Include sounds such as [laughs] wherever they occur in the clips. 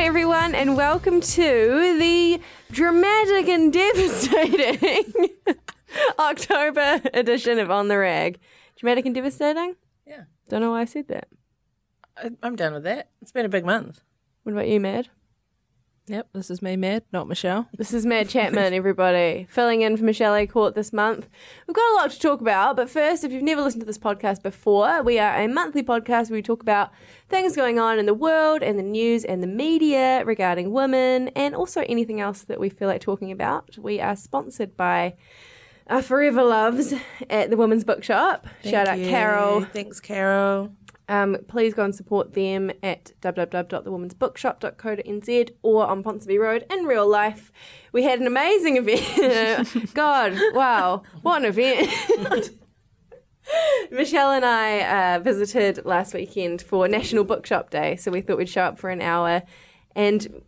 Kia everyone and welcome to the dramatic and devastating [laughs] October edition of On the Rag. Dramatic and devastating? Yeah. Don't know why I said that. I- I'm done with that. It's been a big month. What about you, Mad? Yep, this is me, Mad, not Michelle. [laughs] This is Mad Chapman, everybody. Filling in for Michelle A'Court this month. We've got a lot to talk about, but first, if you've never listened to this podcast before, we are a monthly podcast where we talk about things going on in the world and the news and the media regarding women and also anything else that we feel like talking about. We are sponsored by our Forever Loves at the Women's Bookshop. Shout out Thank you. Carol. Thanks, Carol. Um, please go and support them at www.thewomensbookshop.co.nz or on Ponsonby Road in real life. We had an amazing event. [laughs] God, wow, what an event. [laughs] Michelle and I uh, visited last weekend for National Bookshop Day, so we thought we'd show up for an hour and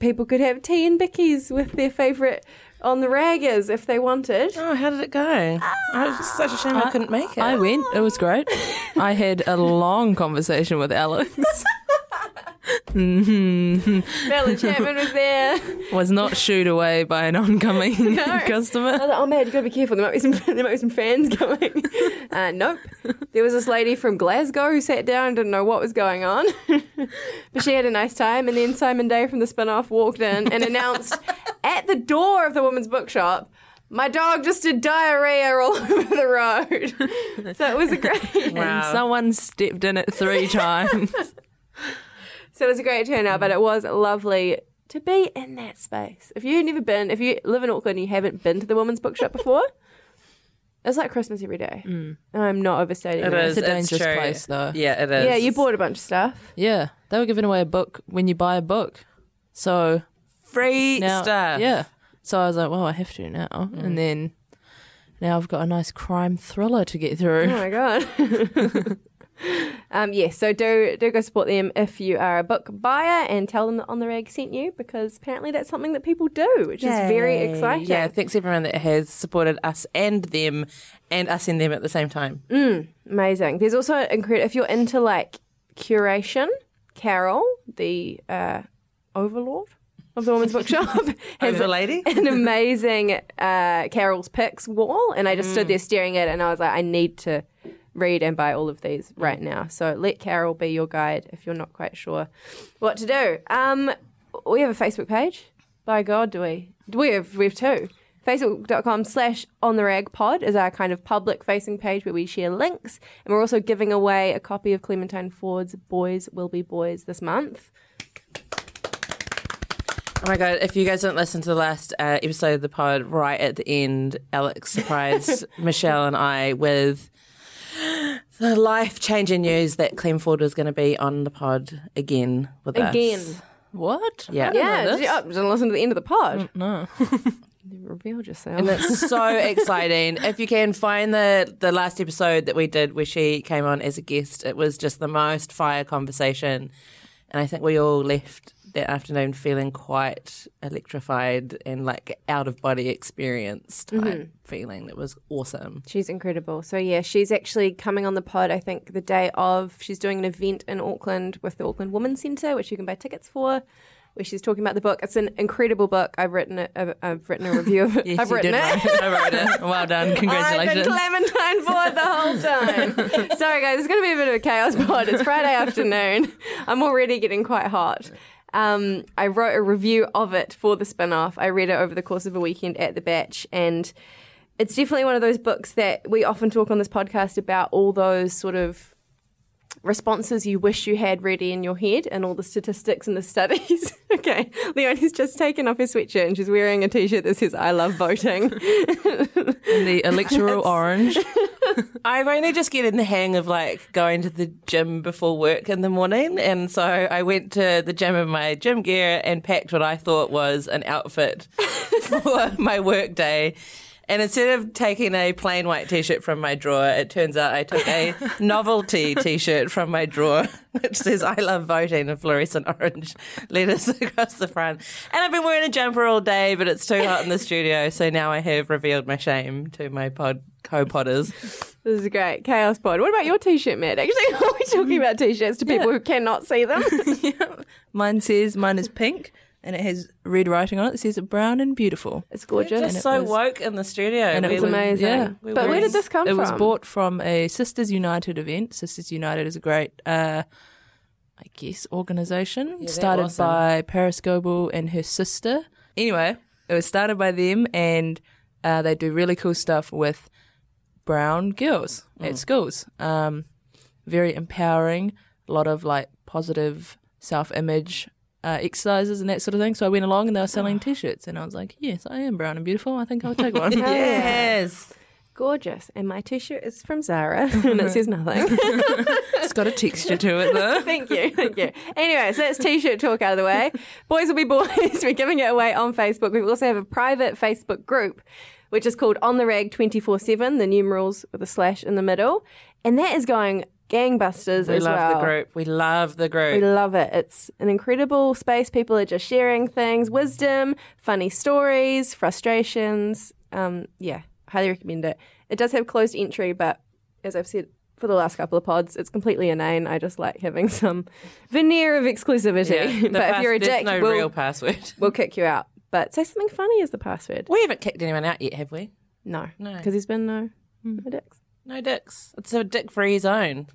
people could have tea and bickies with their favourite on the raggers if they wanted. Oh, how did it go? it was such a shame I, couldn't make it. I went, it was great. [laughs] I had a long conversation with Alex. Mhm. Bella Chapman was there. Was not shooed away by an oncoming [laughs] [laughs] I customer. was like, oh man, you've gotta be careful. There might be some there might be some fans coming. Uh, nope. There was this lady from Glasgow who sat down and didn't know what was going on, but she had a nice time. And then Simon Day from the spin-off walked in and announced at the door of the woman's bookshop. My dog just did diarrhea all [laughs] over the road. [laughs] So it was a great Wow. And someone stepped in it three [laughs] times. So it was a great turnout, but it was lovely to be in that space. If you've never been, if you live in Auckland and you haven't been to the woman's bookshop before, it's like Christmas every day. Mm. I'm not overstating It that. is. It's a dangerous true. place, though. Yeah, it is. Yeah, you bought a bunch of stuff. Yeah, they were giving away a book when you buy a book. So free now, stuff. yeah. So I was like, well, I have to now. And then now I've got a nice crime thriller to get through. Oh my god. [laughs] [laughs] um, yes, so do do go support them if you are a book buyer and tell them that On the Rag sent you because apparently that's something that people do, which is very exciting. Yeah, thanks everyone that has supported us and them and us and them at the same time. Amazing. There's also incredible if you're into like curation. Carol, the uh, overlord of the women's bookshop, [laughs] [laughs] has a lady? [laughs] an amazing uh, Carol's picks wall, and I just stood there staring at it, and I was like, I need to read and buy all of these right now. So let Carol be your guide if you're not quite sure what to do. Um, we have a Facebook page. By God, do we? Do we have? We have two. Facebook.com slash on the rag pod is our kind of public facing page where we share links. And we're also giving away a copy of Clementine Ford's Boys Will Be Boys this month. Oh my god! If you guys didn't listen to the last uh, episode of the pod, right at the end, Alex surprised [laughs] Michelle and I with the life-changing news that Clem Ford was going to be on the pod again with us. Again. What? Yeah. I didn't Yeah, know did you, oh, didn't listen to the end of the pod. No. [laughs] You revealed yourself. and it's so [laughs] exciting. If you can find the the last episode that we did where she came on as a guest, it was just the most fire conversation, and I think we all left that afternoon feeling quite electrified and like out of body experience type mm-hmm. feeling. That was awesome. She's incredible. So yeah, she's actually coming on the pod. I think the day of. She's doing an event in Auckland with the Auckland Women's Centre, which you can buy tickets for. Where she's talking about the book. It's an incredible book. I've written it. I've, I've written a [laughs] review of it. Yes, I've written did it. it. I wrote it. [laughs] Well done. Congratulations. I've been Clementine for the whole time. [laughs] Sorry, guys, it's going to be a bit of a chaos pod. It's Friday afternoon. I'm already getting quite hot. Um, I wrote a review of it for the spin off. I read it over the course of a weekend at the bach, and it's definitely one of those books that we often talk on this podcast about all those sort of responses you wish you had ready in your head and all the statistics and the studies. [laughs] okay, Leonie's just taken off her sweatshirt and she's wearing a t-shirt that says "I love voting." the [laughs] electoral orange. [laughs] I've only just getting the hang of like going to the gym before work in the morning, and so I went to the gym in my gym gear and packed what I thought was an outfit [laughs] for my work day. And instead of taking a plain white t-shirt from my drawer, it turns out I took a [laughs] novelty t-shirt from my drawer, [laughs] which says "I love voting" in fluorescent orange [laughs] letters across the front. And I've been wearing a jumper all day, but it's too hot in the studio, so now I have revealed my shame to my pod co-podders. This is great. Chaos Pod. What about your t shirt, Mad? Actually, are we talking about t shirts to people who cannot see them? Mine says mine is pink and it has red writing on it. It says brown and beautiful. It's gorgeous. Just it so was- woke in the studio. and it was amazing. yeah. We but were- where did this come it from? It was bought from a Sisters United event. Sisters United is a great, uh, I guess, organisation they're started awesome. by Parris Goebel and her sister. Anyway, it was started by them, and uh, they do really cool stuff with brown girls Mm. at schools. Um, very empowering. A lot of like positive self-image. Uh, exercises and that sort of thing. So I went along and they were selling t-shirts, and I was like, "Yes, I am brown and beautiful. I think I'll take one." [laughs] Yes. Gorgeous. And my t shirt is from Zara [laughs] and it says nothing. [laughs] it's got a texture to it though. thank you. Thank you. Anyway, so that's t shirt talk out of the way. Boys will be boys. We're giving it away on Facebook. We also have a private Facebook group, which is called On the Rag 24 7, the numerals with a slash in the middle. And that is going gangbusters We as love well. the group. We love the group. We love it. It's an incredible space. People are just sharing things, wisdom, funny stories, frustrations. Um, yeah, highly recommend it. It does have closed entry, but as I've said for the last couple of pods, it's completely inane. I just like having [laughs] some veneer of exclusivity. Yeah, [laughs] but if you're a dick, no we'll, real password. [laughs] we'll kick you out. But say something funny as the password. We haven't kicked anyone out yet, have we? No, No. because there's been no, Hmm. no dicks. No dicks. It's a dick-free zone.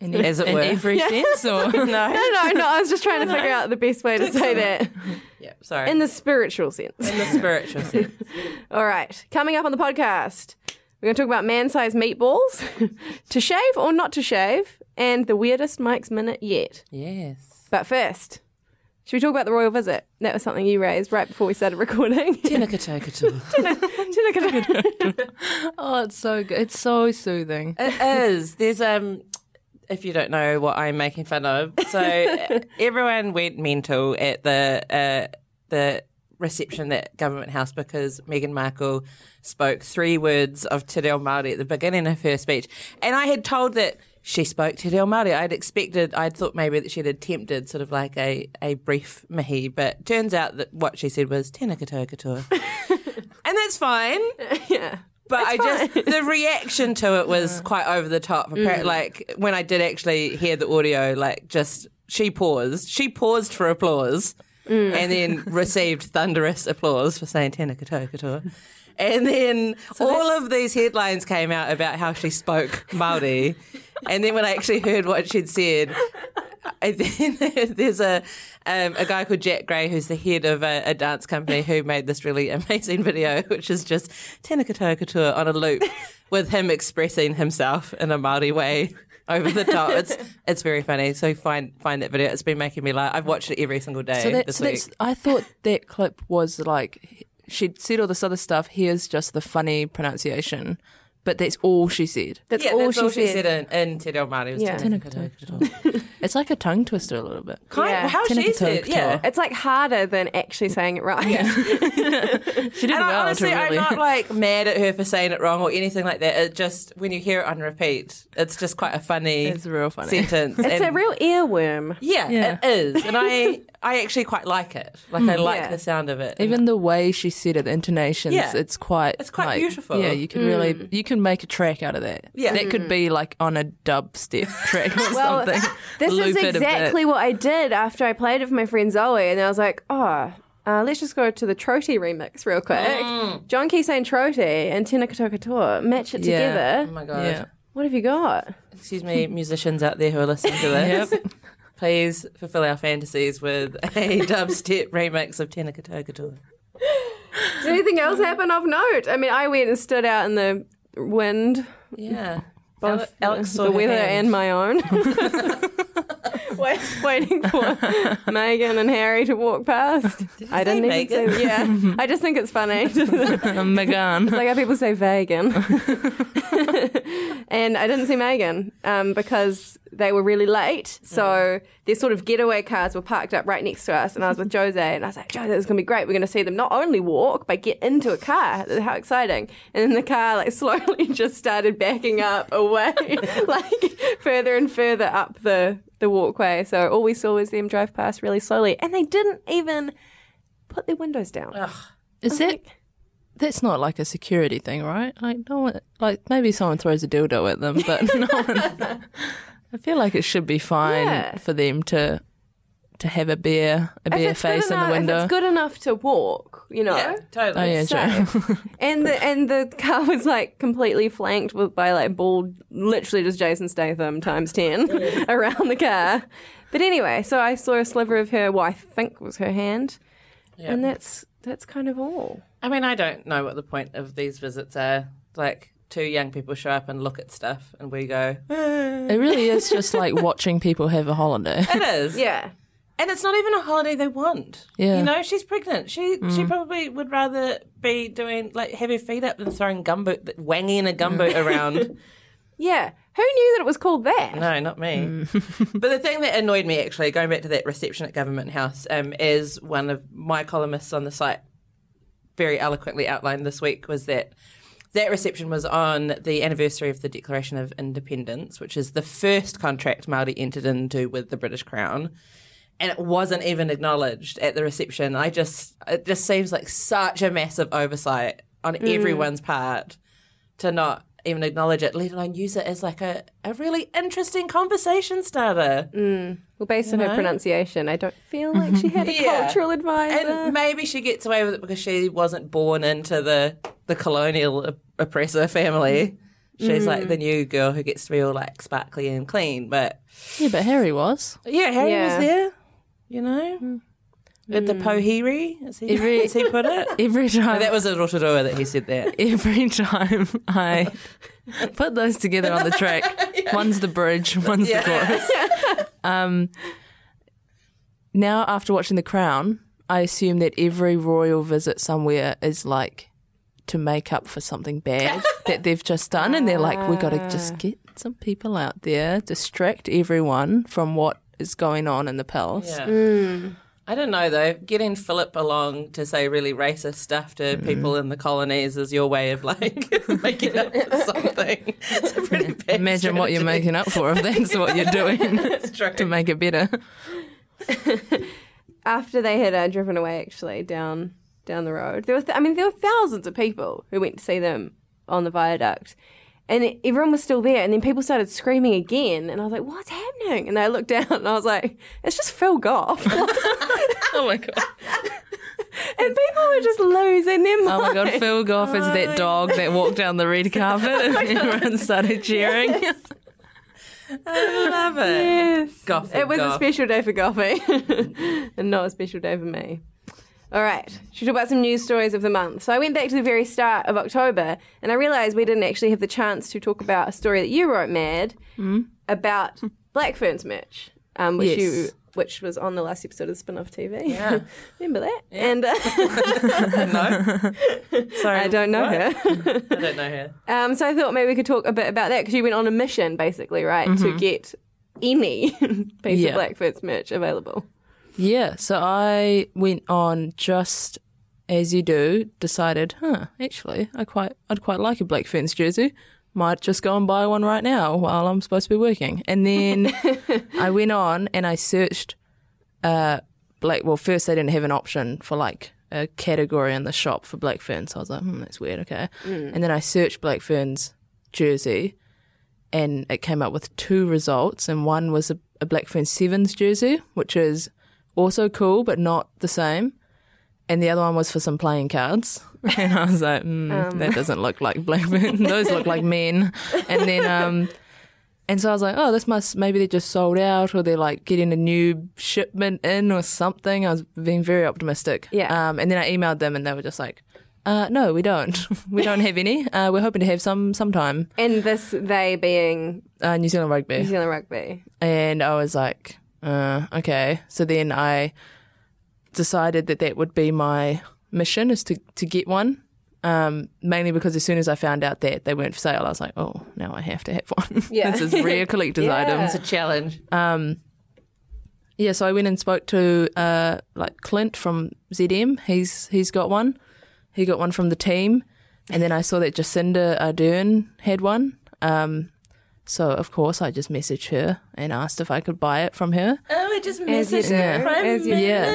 In, As it in were. every sense, or [laughs] No. No, no, no. I was just trying to figure out the best way to say that [laughs] yeah, sorry. in the spiritual sense. in the spiritual sense. [laughs] All right. Coming up on the podcast, we're going to talk about man sized meatballs, to shave or not to shave, and the weirdest Mike's Minute yet. Yes. But first, should we talk about the royal visit? That was something you raised right before we started recording. Tinakatokato. oh, it's so good. It's so soothing. It is. There's um if you don't know what I'm making fun of. So [laughs] everyone went mental at the uh, the reception at Government House because Meghan Markle spoke three words of Te Reo Māori at the beginning of her speech. And I had told that she spoke Te Reo Māori. I'd expected, I'd thought maybe that she'd attempted sort of like a, a brief mihi, but turns out that what she said was tēnā katoa katoa. [laughs] and that's fine. [laughs] yeah. But I just the reaction to it was quite over the top. Apparently, like when I did actually hear the audio, like just she paused. She paused for applause, and then [laughs] received thunderous applause for saying "tēnā katoa katoa." And then [laughs] all of these headlines came out about how she spoke Maori, and then when I actually heard what she'd said, I [laughs] there's a um, a guy called Jack Gray who's the head of a, a dance company who made this really [laughs] amazing video, which is just Tēnā katoa katoa on a loop with him expressing himself in a Maori way over the top. It's [laughs] it's very funny. So find find that video. It's been making me laugh. I've watched it every single day So that's, this that's week. I thought that clip was like she'd said all this other stuff. Here's just the funny pronunciation. But that's all she said. That's yeah, all that's she all she said. said in, in Te Reo Māori. was Yeah. tēnā Tēnā koutou koutou katoa. [laughs] It's like a tongue twister a little bit. Kind Yeah. of how Tēnā she koutou said, katoa. yeah. It's like harder than actually saying it right. [laughs] She did And I, well honestly, to really. I'm not like mad at her for saying it wrong or anything like that. It just when you hear it on repeat, it's just quite a funny, It's real funny. sentence. It's a And- real earworm. yeah, Yeah. it is, and I I actually quite like it. Like I hmm. like Yeah. the sound of it. Even the way she said it, the intonations, Yeah. it's quite It's quite like, beautiful. Yeah, you could really mm. you can make a track out of that. Yeah. That could be like on a dubstep [laughs] track or Well, something. [laughs] This Loop is it a bit. exactly what I did after I played it for my friend Zoe, and I was like, oh. Uh, let's just go to the Troti remix real quick. Mm. John Key saying Troti and Tēnā Katoa Katoa. Match it Yeah. together. oh my god. Yeah. What have you got? Excuse me, [laughs] musicians out there who are listening to this. Please fulfill our fantasies with a dubstep remix of Tēnā koutou katoa. Did anything else happen of note? I mean, I went and stood out in the wind, Yeah. both saw the her weather and my own. [laughs] [laughs] [laughs] Wait, waiting for [laughs] Megan and Harry to walk past. I didn't even Megan? say yeah. [laughs] I just think it's funny. Megan. like how people say vegan. and I didn't see Megan um, because they were really late. So their sort of getaway cars were parked up right next to us. And I was with Jose and I was like, Jose, this is going to be great. We're going to see them not only walk, but get into a car. How exciting. And then the car like slowly just started backing up away, like further and further up the, the walkway. So all we saw was them drive past really slowly. And they didn't even put their windows down. Is that that's not like a security thing, right? Like no one like maybe someone throws a dildo at them, but no one [laughs] I feel like it should be fine Yeah. for them to to have a bear a If bear it's good face in the window. If it's good enough to walk, you know. Yeah, totally. Oh yeah, So- true. [laughs] and the and the car was like completely flanked with by like bald, literally just Jason Statham times ten [laughs] [laughs] around the car. But anyway, so I saw a sliver of her, what I think was her hand, and that's that's kind of all. I mean, I don't know what the point of these visits are. Like, two young people show up and look at stuff, and we go, "Eh." It really is just like watching people have a holiday. it is. Yeah, And it's not even a holiday they want. Yeah. You know, she's pregnant. She she probably would rather be doing, like, have her feet up and throwing gumboot, wanging a gumboot around. [laughs] yeah. Who knew that it was called that? No, not me. [laughs] but the thing that annoyed me, actually, going back to that reception at Government House, um, as one of my columnists on the site very eloquently outlined this week, was that that reception was on the anniversary of the Declaration of Independence, which is the first contract Māori entered into with the British Crown. And it wasn't even acknowledged at the reception. I just, it just seems like such a massive oversight on mm. everyone's part to not even acknowledge it, let alone use it as like a, a really interesting conversation starter. Mm. Well, based on her pronunciation, I don't feel like she had a [laughs] Yeah. cultural advisor. And maybe she gets away with it because she wasn't born into the, the colonial oppressor family. Mm. She's like the new girl who gets to be all like sparkly and clean. But Yeah, but Harry was. yeah, Harry Yeah. was there, you know, mm. at the mm. pohiri, as he, Every- [laughs] as he put it. [laughs] Every No, time oh, that was a Rotorua that he said that. [laughs] every time I put those together on the track, one's the bridge, one's the chorus. Um, now, after watching The Crown, I assume that every royal visit somewhere is like to make up for something bad that they've just done, and they're like, we've got to just ah. get some people out there, distract everyone from what is going on in the palace." Yeah. I don't know though. Getting Philip along to say really racist stuff to people in the colonies is your way of like [laughs] [laughs] making up for something. It's a pretty bad [laughs] Imagine what you're making up for if that's what you're doing It's true. to make it better. after they had uh, driven away, actually down down the road, there was I mean there were thousands of people who went to see them on the viaduct, and it- everyone was still there. And then people started screaming again, and I was like, "What's happening?" And I looked down, and I was like, "It's just Phil Goff." [laughs] Oh my god. [laughs] And people were just losing their mind. Oh my god, Phil Goff is that oh. dog that walked down the red carpet and [laughs] everyone started cheering. I love it. Yes. Goff It was a special day for Goffy and not a special day for me. All right, should we talk about some news stories of the month? So I went back to the very start of October and I realised we didn't actually have the chance to talk about a story that you wrote, Mad, about [laughs] Black Ferns merch, um, which Yes. you which was on the last episode of Spin-off TV. Yeah. [laughs] Remember that? And uh, [laughs] no. Sorry. I don't know what? her. I don't know her. Um, so I thought maybe we could talk a bit about that because you went on a mission, basically, right, to get any piece Yeah. of Black Ferns merch available. Yeah, so I went on just as you do, decided, huh, actually, I quite, I'd quite like a Black Ferns jersey. Might just go and buy one right now while I'm supposed to be working. And then [laughs] I went on and I searched, uh, black. Well, first they didn't have an option for like a category in the shop for Black Ferns. So I was like, hmm, that's weird. Okay. And then I searched Black Ferns jersey, and it came up with two results, and one was a, a Black Fern Sevens jersey, which is also cool but not the same, and the other one was for some playing cards. [laughs] And I was like, mm, that doesn't look like Black Fern. [laughs] Those look like men. And then, um, and so I was like, oh, this must maybe they're just sold out or they're like getting a new shipment in or something. I was being very optimistic. Yeah. Um, and then I emailed them and they were just like, uh, no, we don't. [laughs] we don't have any. Uh, we're hoping to have some sometime. And this, they being Uh, New Zealand Rugby. New Zealand Rugby. And I was like, uh, okay. So then I decided that that would be my mission is to, to get one. Um, mainly because as soon as I found out that they weren't for sale, I was like, oh, now I have to have one. [laughs] Yeah. this is rare [laughs] collector's Yeah. item. It's a challenge. Um, Yeah, so I went and spoke to uh, like Clint from ZM. He's he's got one. He got one from the team, and then I saw that Jacinda Ardern had one. Um, so of course I just messaged her and asked if I could buy it from her. Oh, I just As you messaged do. Prime As you. Yeah,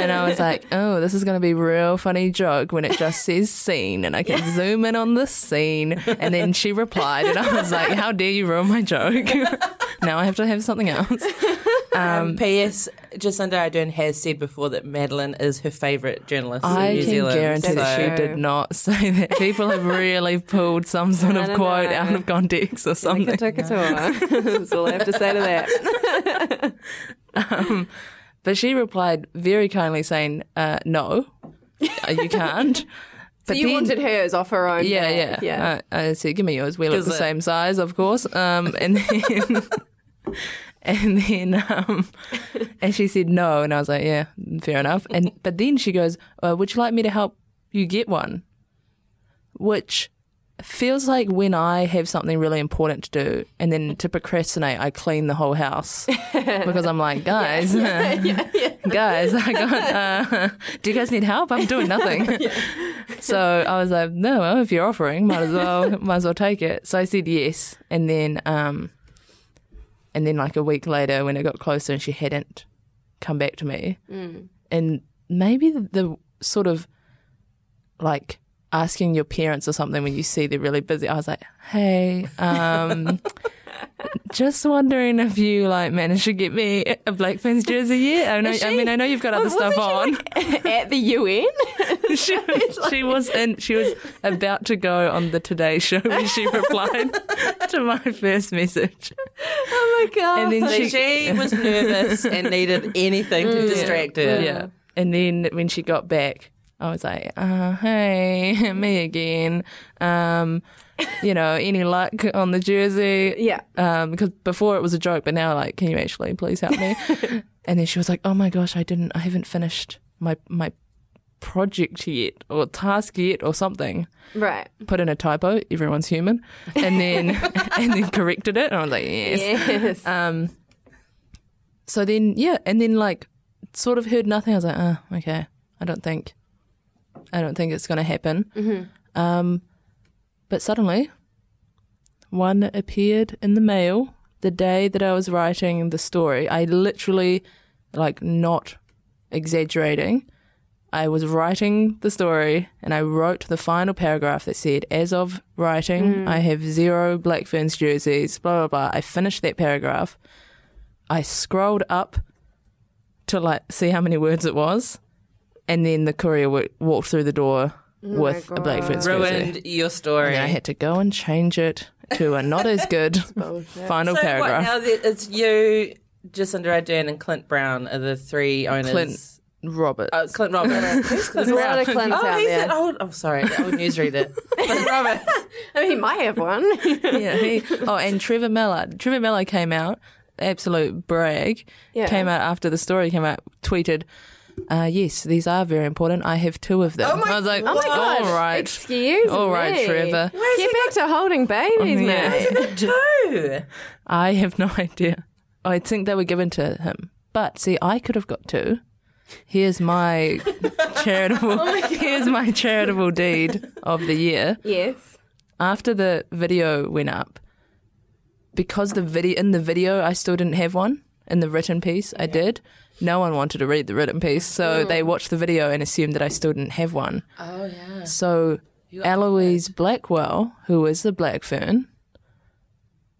and I was like, oh, this is going to be a real funny joke when it just says seen, and I can zoom in on the seen. And then she replied, and I was like, how dare you ruin my joke? [laughs] now I have to have something else. [laughs] Um, P.S. Jacinda Ardern has said before that Madeline is her favourite journalist I in New can Zealand. guarantee that so- she did not [laughs] say that. People have really pulled some sort of quote no. out of context or something. Katoa. [laughs] That's all I have to say to that. [laughs] But she replied very kindly saying, uh, "No, uh, you can't." [laughs] So But you then- wanted hers off her own. Yeah, bat. yeah. yeah. Uh, I said, "Give me yours. We look the it- same size, of course." Um, and then, and then, um, and she said no, and I was like, "Yeah, fair enough." And but then she goes, uh, "Would you like me to help you get one?" Which feels like when I have something really important to do, and then to procrastinate, I clean the whole house [laughs] because I'm like, guys, [laughs] guys, I got. Uh, [laughs] do you guys need help? I'm doing nothing. So I was like, no, well, if you're offering, might as well, might as well take it. So I said yes, and then, um, and then like a week later, when it got closer, and she hadn't come back to me, and maybe the, the sort of like asking your parents or something when you see they're really busy. I was like, hey, um. Just wondering if you like managed to get me a Black Ferns jersey yet. I know. I mean, I know you've got other stuff on. [laughs] At the UN? [laughs] she, [laughs] she was in she was about to go on the Today Show when she replied to my first message, Oh my god. and then she, she was nervous and needed anything to distract her. yeah, and then when she got back, I was like, uh, "Hey, [laughs] me again." Um, you know, [laughs] any luck on the jersey? Yeah. Um, because before it was a joke, but now like, can you actually please help me? [laughs] and then she was like, "Oh my gosh, I didn't, I haven't finished my my project yet, or task yet, or something." Right. put in a typo. Everyone's human, and then and then corrected it. And I was like, yes. Yes. Um. So then, yeah, and then like sort of heard nothing. I was like, oh, okay. I don't think, I don't think it's going to happen. Um, but suddenly, one appeared in the mail the day that I was writing the story. I literally, like, not exaggerating. I was writing the story and I wrote the final paragraph that said, as of writing, I have zero Black Ferns jerseys, blah, blah, blah. I finished that paragraph. I scrolled up to like see how many words it was. And then the courier w- walked through the door oh with a Black Ferns jersey. Ruined your story. And I had to go and change it to a not as good [laughs] final so paragraph. What, now that it's you, Jacinda Ardern, and Clint Brown are the three owners. Clint Robert. Oh, Clint Roberts. [laughs] Clint There's a lot of Roberts? Clints Oh, out he's there. an old. Oh, sorry, the old newsreader. [laughs] Clint Roberts. I mean, he might have one. yeah. He, oh, and Trevor Mallard. Trevor Mallard came out absolute brag, Yeah. came out after the story came out, tweeted, uh, "Yes, these are very important. I have two of them." Oh my- I was like, Oh my god! all right, Excuse all me. right, Trevor. Get back to holding babies, Yeah. mate. Two. I have no [laughs] idea. I think they were given to him, but see, I could have got two. Here's my [laughs] charitable. here's my charitable deed of the year. Yes. after the video went up, because the video in the video I still didn't have one in the written piece I did. No one wanted to read the written piece, so they watched the video and assumed that I still didn't have one. Oh yeah. So Eloise Blackwell, who is the Black Fern,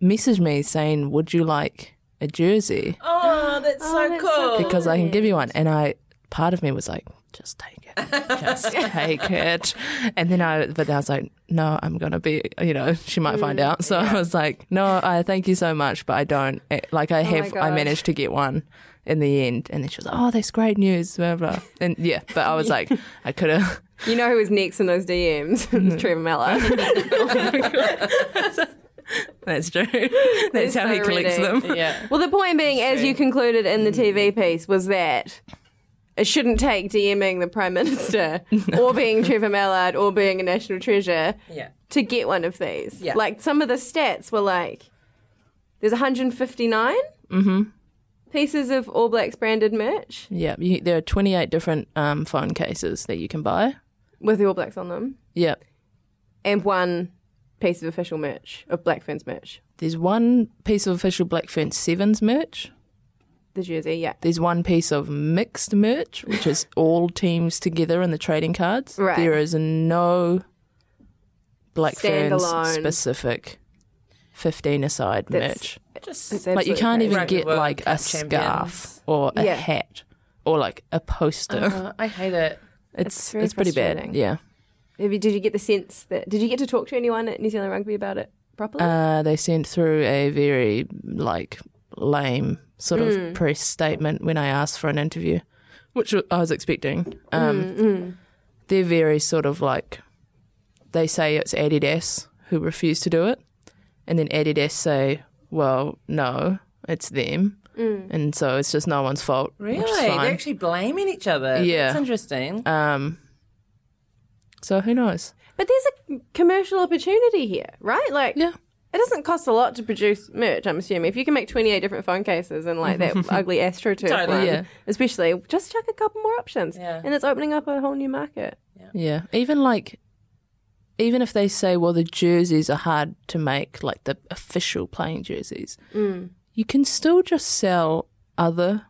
messaged me saying, "Would you like a jersey? Oh, that's oh, so that's cool. so Because I can give you one." And I, part of me was like, "Just take it, just take it." And then I, but then I was like, "No, I'm gonna be, you know, she might find mm, out." So I was like, "No, I thank you so much, but I don't. eh, Like I oh have, I managed to get one." In the end, and then she was like, "Oh, that's great news." Blah blah. And yeah, but I was [laughs] like, I could have. You know who was next in those DMs? It's [laughs] mm-hmm. Trevor Mallard. [laughs] That's true. That's how so he collects ready. them. Yeah. well, the point being, as you concluded in the TV mm-hmm. piece, was that it shouldn't take DMing the Prime Minister [laughs] or being Trevor Mallard or being a national treasure Yeah. to get one of these. Yeah. Like some of the stats were like there's 159 pieces of All Blacks branded merch Yeah, you, there are 28 different um, phone cases that you can buy. with the All Blacks on them, Yeah, and one piece of official merch of Black Ferns merch. there's one piece of official Black Fern Sevens merch. The jersey, yeah. There's one piece of mixed merch, which is [laughs] all teams together in the trading cards. Right. There is no Black Ferns Standalone. specific 15 aside That's- merch. Just Like you can't crazy. even Rugby get World like a Cup scarf champions. or a Yeah. hat or like a poster. Uh, I hate it. it's very it's pretty bad. Yeah. Have you, did you get the sense that did you get to talk to anyone at New Zealand Rugby about it properly? Uh, they sent through a very like lame sort of Mm. press statement when I asked for an interview, which I was expecting. Um, Mm, They're very sort of like they say it's Adidas who refused to do it, and then Adidas say, "Well, no, it's them," mm. and so it's just no one's fault. Really? which is They're actually blaming each other. Yeah. That's interesting. Um, so who knows? But there's a commercial opportunity here, right? Like, Yeah. It doesn't cost a lot to produce merch. I'm assuming if you can make 28 different phone cases and like that [laughs] ugly AstroTurf Totally. one, Yeah. especially, just chuck a couple more options, Yeah. and it's opening up a whole new market. Yeah, even like, even if they say, well, the jerseys are hard to make, like the official playing jerseys, mm. you can still just sell other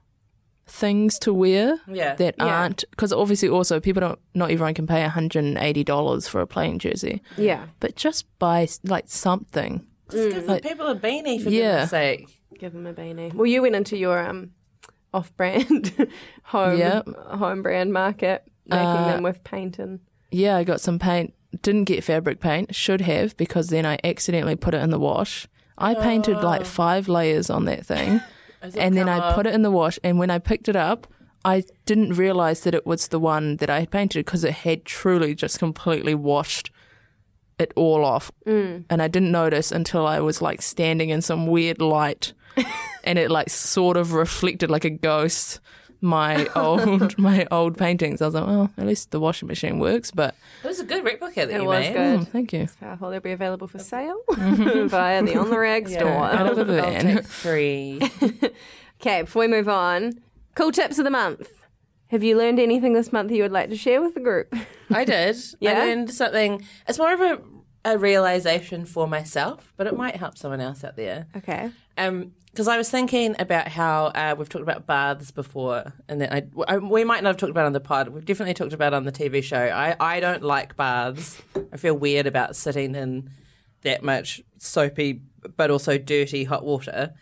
things to wear Yeah. that Yeah. aren't because obviously also people don't not everyone can pay $180 for a playing jersey Yeah, but just buy like something Just give the Like- people a beanie for Yeah. goodness sake. give them a beanie. Well, you went into your um, off-brand [laughs] home Yeah. home brand market, making Uh, them with paint and yeah i got some paint didn't get fabric paint should have because then i accidentally put it in the wash i painted like five layers on that thing [laughs] and then I put it in the wash. And when I picked it up, I didn't realize that it was the one that I had painted because it had truly just completely washed it all off. Mm. And I didn't notice until I was like standing in some weird light, [laughs] and it like sort of reflected like a ghost my [laughs] old my old paintings. I was like, well, at least the washing machine works. But It was a good replica that It you was made. good. mm, thank you. powerful. They'll be available for sale [laughs] via the On the Rag store. Out of the van. Free. Okay, before we move on, cool tips of the month. Have you learned anything this month you would like to share with the group? I did. [laughs] Yeah? I learned something. It's more of a, a realization for myself, but it might help someone else out there. Okay. Um, because I was thinking about how uh, we've talked about baths before, and then I, I- we might not have talked about it on the pod. We've definitely talked about it on the TV show. I, I don't like baths. I feel weird about sitting in that much soapy, but also dirty hot water.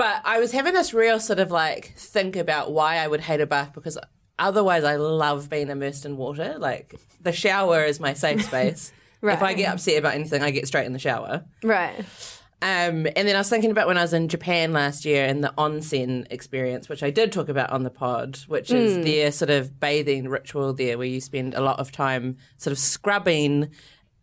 But I was having this real sort of like think about why I would hate a bath because otherwise I love being immersed in water. Like the shower is my safe space. right. [laughs] If I get upset about anything, I get straight in the shower. Right. Um, and then I was thinking about when I was in Japan last year and the onsen experience, which I did talk about on the pod, which is their sort of bathing ritual there, where you spend a lot of time sort of scrubbing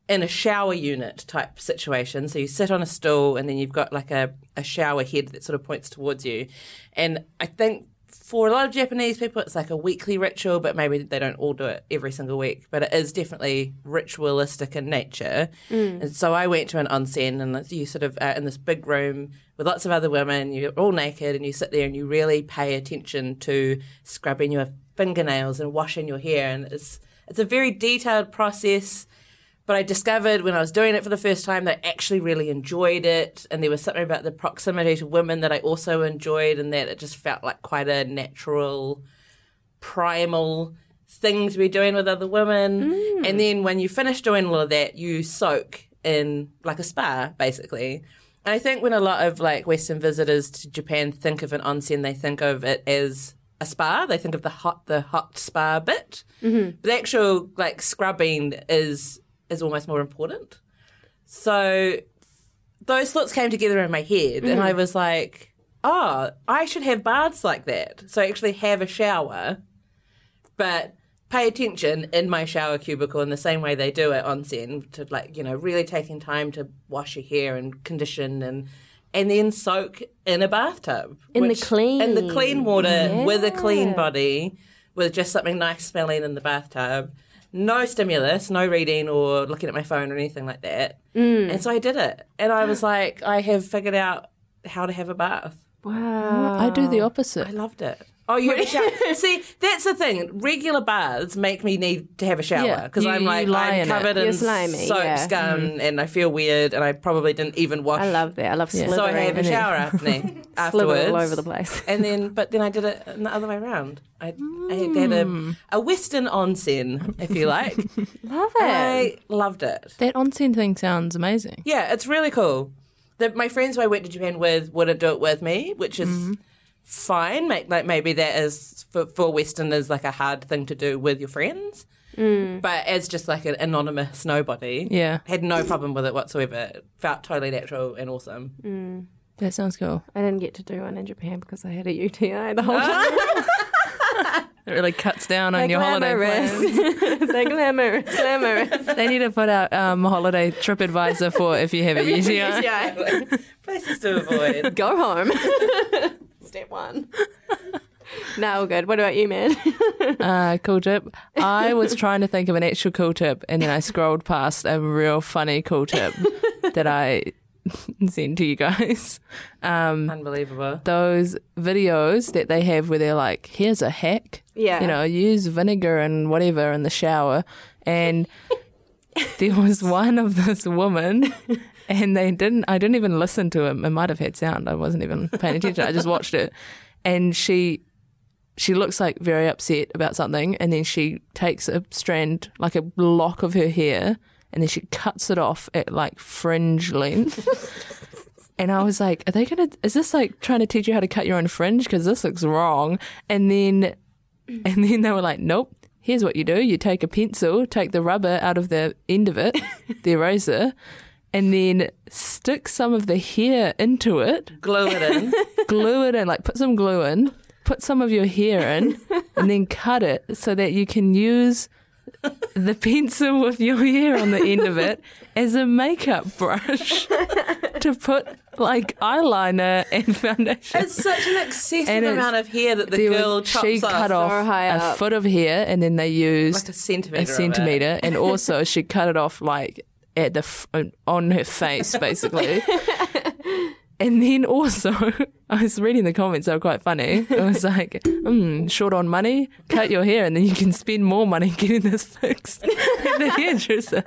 in a shower unit type situation. So you sit on a stool and then you've got like a, a shower head that sort of points towards you. And I think for a lot of Japanese people, it's like a weekly ritual, but maybe they don't all do it every single week. But it is definitely ritualistic in nature. Mm. And so I went to an onsen, and you sort of are in this big room with lots of other women. You're all naked, and you sit there and you really pay attention to scrubbing your fingernails and washing your hair. And it's it's a very detailed process. But I discovered when I was doing it for the first time that I actually really enjoyed it. And there was something about the proximity to women that I also enjoyed, and that it just felt like quite a natural, primal thing to be doing with other women. Mm. And then when you finish doing all of that, you soak in like a spa, basically. And I think when a lot of like Western visitors to Japan think of an onsen, they think of it as a spa. They think of the hot, the hot spa bit. Mm-hmm. But the actual like scrubbing is is almost more important. So those thoughts came together in my head, and I mm. was like, "Oh, I should have baths like that." So I actually have a shower, but pay attention in my shower cubicle in the same way they do at onsen to like you know really taking time to wash your hair and condition and and then soak in a bathtub In the clean. in the clean water with a clean body with just something nice smelling in the bathtub no stimulus no reading or looking at my phone or anything like that Mm. and so i did it and i was like i have figured out how to have a bath Wow. I do the opposite. I loved it. Oh, you have a shower. See, that's the thing. Regular baths make me need to have a shower because you- I'm you like lie I'm in it. covered You're in slimy, soap yeah. scum mm-hmm. and I feel weird and I probably didn't even wash. I love that. I love slithering. So I have a shower [laughs] Slither afterwards, all over the place. and then but then I did it the other way around. I, I had a, mm. a Western onsen, if you like. [laughs] Love it. I loved it. That onsen thing sounds amazing. Yeah, it's really cool. The, my friends who I went to Japan with wouldn't do it with me, which is mm-hmm. Fine. Make, like maybe that is for, for Westerners like a hard thing to do with your friends. But as just like an anonymous nobody, Yeah, had no problem with it whatsoever. It felt totally natural and awesome. that sounds cool. I didn't get to do one in Japan because I had a UTI the whole time. [laughs] It really cuts down on They're your holiday glamorous. plans. [laughs] They're glamorous. Glamorous. [laughs] They need to put out um, holiday trip advisor for if you have a UTI. Yeah. Places to avoid. Go home. Step one. [laughs] no, all good. What about you, man? [laughs] Uh, cool tip. I was trying to think of an actual cool tip, and then I scrolled past a real funny cool tip [laughs] that I sent to you guys. Um, Unbelievable. those videos that they have where they're like, "Here's a hack." Yeah. You know, use vinegar and whatever in the shower, and there was one of this woman. And they didn't. I didn't even listen to him. It might have had sound. I wasn't even paying attention. I just watched it, and she she looks like very upset about something and then she takes a strand like a lock of her hair and then she cuts it off at like fringe length [laughs] and i was like are they gonna is this like trying to teach you how to cut your own fringe because this looks wrong and then and then they were like nope here's what you do you take a pencil take the rubber out of the end of it the eraser and then stick some of the hair into it Glue it in. [laughs] glue it in, like put some glue in, put some of your hair in, and then cut it so that you can use the pencil with your hair on the end of it as a makeup brush [laughs] to put like eyeliner and foundation. It's such an excessive And amount of hair that the girl was- chops she off. cut off high a up. foot of hair, and then they used like a centimetre. a centimeter, and also she cut it off like at the f- on her face, basically. [laughs] and then also, [laughs] I was reading the comments; they were quite funny. It was like, mm, "Short on money, cut your hair, and then you can spend more money getting this fixed [laughs] the hairdresser."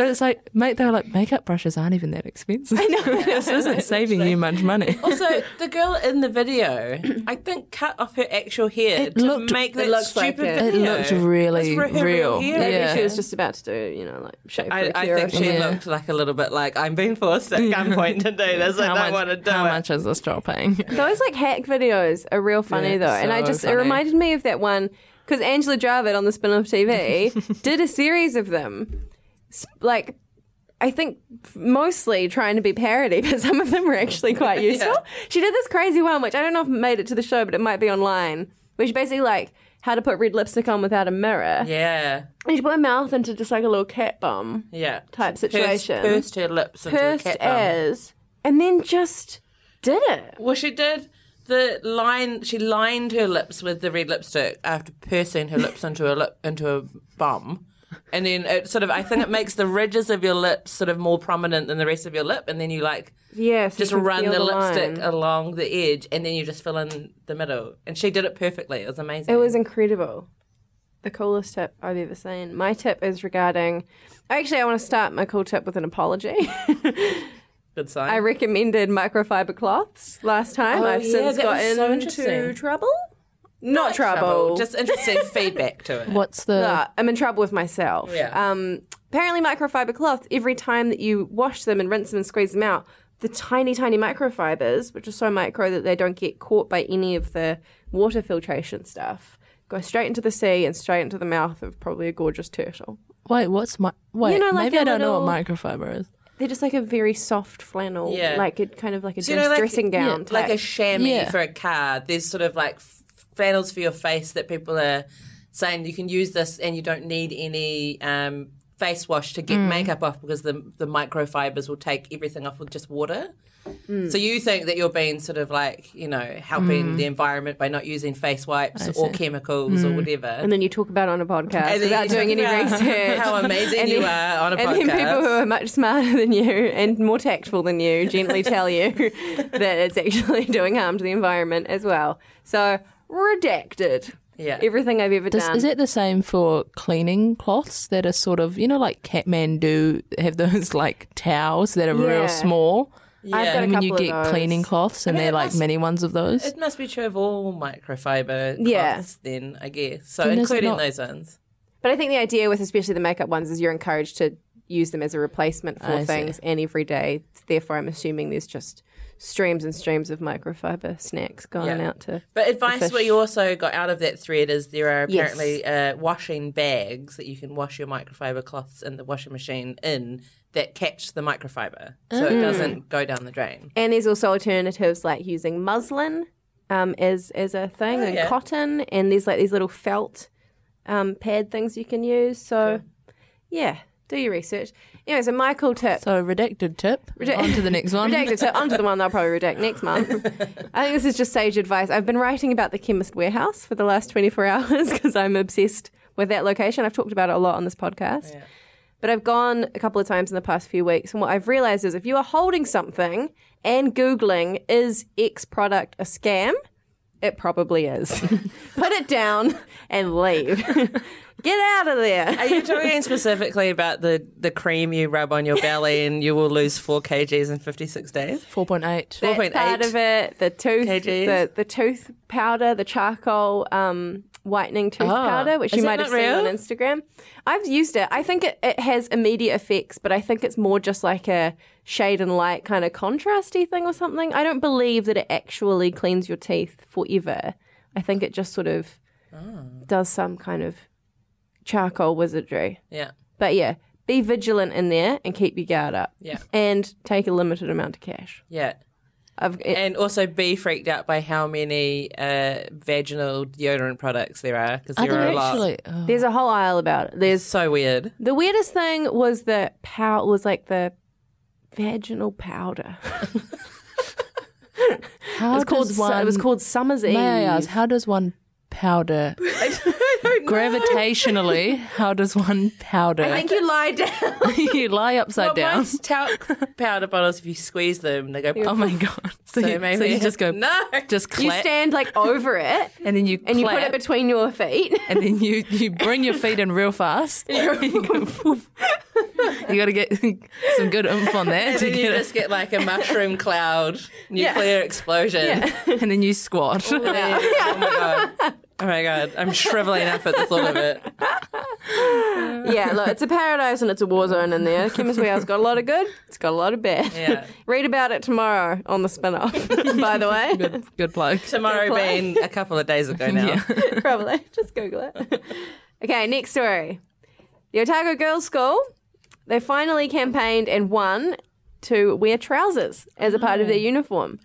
But it's like, mate, they were like, makeup brushes aren't even that expensive. I know. [laughs] this isn't saving you much money. Also, the girl in the video, I think, cut off her actual hair It to looked- make it that looks like stupid it. It video. looked really It's for real. Maybe Yeah. she was just about to do, you know, like shave for I, a I cure or think she. Yeah. looked like a little bit like I'm being forced at gunpoint [laughs] to do this. I how don't much, want to do how it. much is this job paying? [laughs] Those like hack videos are real funny Yeah, though, and I so just it reminded me of that one because Angella Dravid on the Spin Off TV did a series of them, S- like. I think mostly trying to be parody, [laughs] but some of them were actually quite [laughs] useful. She did this crazy one, which I don't know if it made it to the show, but it might be online, where she basically like how to put red lipstick on without a mirror. Yeah, And she put her mouth into just like a little cat bum yeah. type situation. Pursed her lips into a Pursed cat bum. as, and then just did it. Well, she did the line. She lined her lips with the red lipstick after pursing her lips into a lip into a bum, and then it sort of. I think it makes the ridges of your lips sort of more prominent than the rest of your lip, and then you like Yeah, so just run feel the, lipstick along the edge, and then you just fill in the middle. And she did it perfectly. It was amazing. It was incredible. The coolest tip I've ever seen. My tip is regarding. Actually, I want to start my cool tip with an apology. [laughs] good sign. I recommended microfiber cloths last time. Oh, I've yeah, since that got so into trouble. Not, trouble. Just interesting [laughs] feedback to it. What's the Uh, I'm in trouble with myself. Yeah. Um, apparently, microfiber cloths, every time that you wash them and rinse them and squeeze them out, the tiny, tiny microfibers, which are so micro that they don't get caught by any of the water filtration stuff, go straight into the sea and straight into the mouth of probably a gorgeous turtle. wait? What's my wait? know, like maybe I don't know what microfiber is. They're just like a very soft flannel, Yeah. like a kind of like a So, you know, like- dressing gown, like a chamois Yeah. for a car. There's sort of like f- flannels for your face that people are saying you can use this and you don't need any um, face wash to get Mm. makeup off because the the microfibers will take everything off with just water. Mm. So you think that you're being sort of like you know helping the environment by not using face wipes or chemicals or whatever. Mm. and then you talk about it on a podcast And without doing any research. [laughs] How amazing And you then- are on a and podcast. then people who are much smarter than you and more tactful than you gently tell you [laughs] that it's actually doing harm to the environment as well. So redacted. Yeah. Everything I've ever Does, done. is it the same for cleaning cloths that are sort of you know like Kathmandu have those [laughs] like towels that are Yeah. real small? Yeah. I've got a And when you of get those. cleaning cloths and mean, they're like must- mini ones of those. It must be true of all microfiber cloths Yeah. then, I guess. So Then including not- those ones. But I think the idea with especially the makeup ones is you're encouraged to use them as a replacement for I see. things and every day. Therefore, I'm assuming there's just streams and streams of microfiber snacks going Yeah. out to. But advice we also got out of that thread is there are Yes. apparently uh, washing bags that you can wash your microfiber cloths in the washing machine in that catch the microfiber so Mm. it doesn't go down the drain. And there's also alternatives like using muslin um, as as a thing and yeah. cotton, and there's like these little felt um, pad things you can use. So, yeah, do your research. Anyway, so my cool tip. So redacted tip. on to the next one. Redacted tip onto the one they'll probably redact next month. [laughs] I think this is just sage advice. I've been writing about the Chemist Warehouse for the last 24 [laughs] hours because I'm obsessed with that location. I've talked about it a lot on this podcast. But I've gone a couple of times in the past few weeks, and what I've realized is if you are holding something and Googling, is X product a scam? It probably is. [laughs] Put it down and leave. [laughs] Get out of there. Are you talking specifically about the, the cream you rub on your belly and you will lose four kgs in 56 days? Four point eight. That's 4.8 part of it. The tooth, kgs. the, the tooth powder, the charcoal um, whitening tooth Ah, powder, which you might have not seen on? Instagram. I've used it. I think it, it has immediate effects, but I think it's more just like a shade and light kind of contrasty thing or something. I don't believe that it actually cleans your teeth forever. I think it just sort of Ah. does some kind of charcoal wizardry. Yeah. But yeah, be vigilant in there and keep your guard up. Yeah. And take a limited amount of cash. Yeah. I've, And also be freaked out by how many uh, vaginal deodorant products there are because Are there are there a lot. Oh. There's a whole aisle about it. There's So weird. the weirdest thing was the pow was like the vaginal powder. [laughs] How It was called does su- one? it was called Summer's Eve. May I ask, how does one powder [laughs] gravitationally? How does one powder? I think you lie down. [laughs] you lie upside Well, down. talc [laughs] powder bottles, if you squeeze them, they go. Oh my god! So, So you, maybe so you just go no. just clap. you stand like over it and then you and you put it between your feet. and then you you bring your feet in real fast. you go. You got to get some good oomph on that And to then you just get like a mushroom cloud nuclear explosion. it, and then you squat. Oh my god. Oh my god. I'm shriveling up at the thought of it. [laughs] yeah, look, it's a paradise and it's a war zone in there. Chemist Warehouse got a lot of good, it's got a lot of bad. Yeah. [laughs] Read about it tomorrow on the Spinoff, [laughs] by the way. good, good plug. Tomorrow Good play. being a couple of days ago now. Probably. Just Google it. okay, next story. The Otago Girls' School, they finally campaigned and won to wear trousers as a part of their oh. uniform.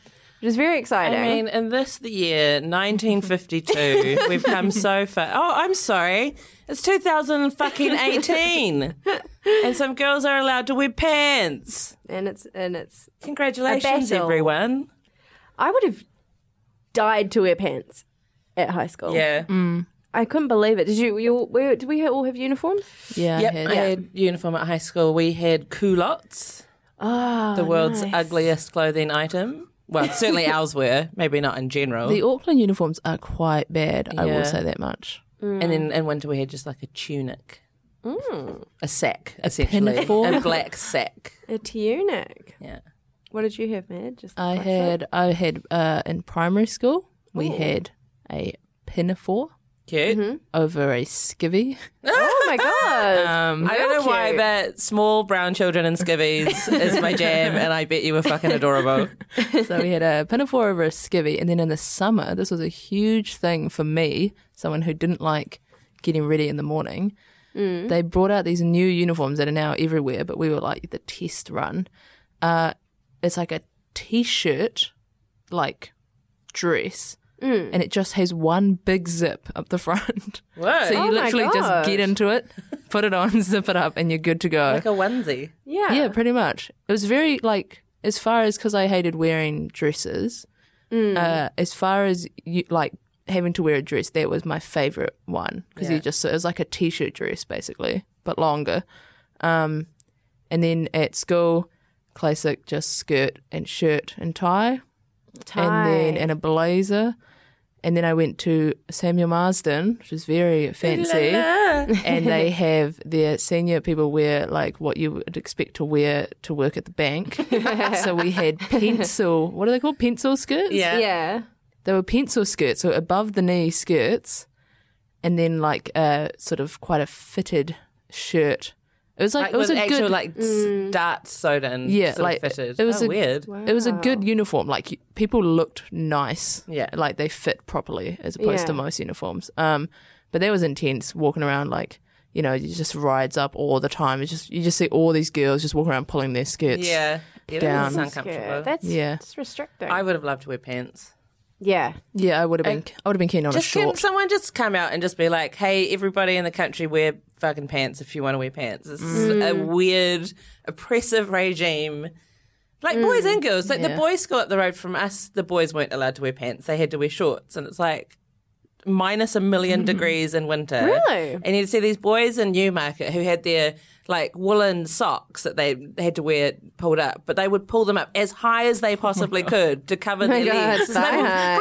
Which which is very exciting. I mean, in this the year 1952, we've come so far. Oh, I'm sorry, it's 2018, and some girls are allowed to wear pants. and it's and it's. Congratulations, battle. everyone! I would have died to wear pants at high school. Yeah, mm. I couldn't believe it. Did you? you were, did we all have uniforms? Yeah, yep. I I had, had uniform at high school. We had culottes, Oh, the world's nice. ugliest clothing item. Well, certainly [laughs] ours were. Maybe not in general. the Auckland uniforms are quite bad. I Yeah. will say that much. And then in winter we had just like a tunic, a sack, essentially, pinafore? a black sack. [laughs] a tunic. Yeah. What did you have, Mad? Just I like had I had uh, in primary school we had a pinafore Cute. over a skivvy. [laughs] Oh my god! Um, I don't know why, but small brown children and skivvies [laughs] is my jam, and I bet you were fucking adorable. [laughs] so we had a pinafore over a skivvy, and then in the summer, this was a huge thing for me, someone who didn't like getting ready in the morning. They brought out these new uniforms that are now everywhere, but we were like the test run. Uh, it's like a t-shirt, like dress, and it just has one big zip up the [laughs] front. Whoa. So you Oh literally just get into it, put it on, [laughs] zip it up, and you're good to go. like a onesie. yeah, Yeah, pretty much. It was very like as far as because I hated wearing dresses. Uh, as far as you like having to wear a dress, that was my favorite one because Yeah. you just it was like a t-shirt dress basically, but longer. Um, and then at school, classic just skirt and shirt and tie, and then and a blazer. And then I went to Samuel Marsden, which is very fancy [laughs] and they have their senior people wear like what you would expect to wear to work at the bank. [laughs] so we had pencil, what are they called? Pencil skirts? Yeah. yeah. They were pencil skirts, so above the knee skirts, and then like a sort of quite a fitted shirt. It was like, Like it was with a actual good like s darts sewed in. Yeah, sort of like, fitted. it was oh, a- weird. it was a good uniform. Like people looked nice. Yeah. Like they fit properly as opposed to most uniforms. Um, but that was intense walking around like, you know, it just rides up all the time. It's just you just see all these girls just walking around pulling their skirts. Yeah, yeah, Down. that's uncomfortable. That's Yeah. It's restricting. I would have loved to wear pants. Yeah. Yeah, I would have been I would have been keen on Just a can short. someone just come out and just be like, "Hey, everybody in the country, wear fucking pants if you want to wear pants." This is a Mm. weird, oppressive regime. Like boys and girls, like the boys' school up the road from us, the boys weren't allowed to wear pants; they had to wear shorts, and it's like minus a million degrees in winter. Really? And you'd see these boys in Newmarket who had their like woolen socks that they had to wear pulled up, but they would pull them up as high as they possibly could to cover their God, legs. 'cause they thigh were high.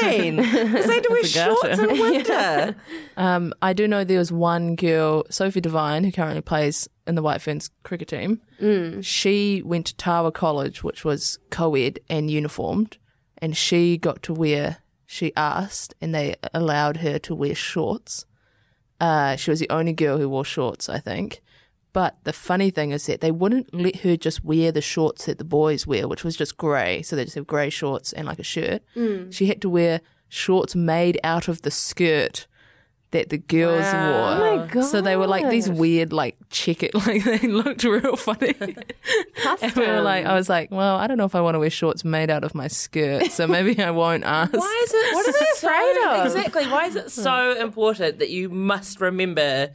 freezing. [laughs] 'Cause they had to wear shorts in [laughs] winter. Um, I do know there was one girl, Sophie Devine, who currently plays in the White Ferns cricket team. Mm. She went to Tawa College, which was co-ed and uniformed, and she got to wear. She asked, and they allowed her to wear shorts. Uh, she was the only girl who wore shorts, I think. But the funny thing is that they wouldn't let her just wear the shorts that the boys wear, which was just grey. So they just have grey shorts and like a shirt. Mm. She had to wear shorts made out of the skirt that the girls wore. Oh my god. So they were like these weird, like checkered, [laughs] like they looked real funny. [laughs] and we were like, I was like, well, I don't know if I want to wear shorts made out of my skirt, so [laughs] maybe I won't ask. Why is it? What are they so- afraid of? Exactly. Why is it hmm. so important that you must remember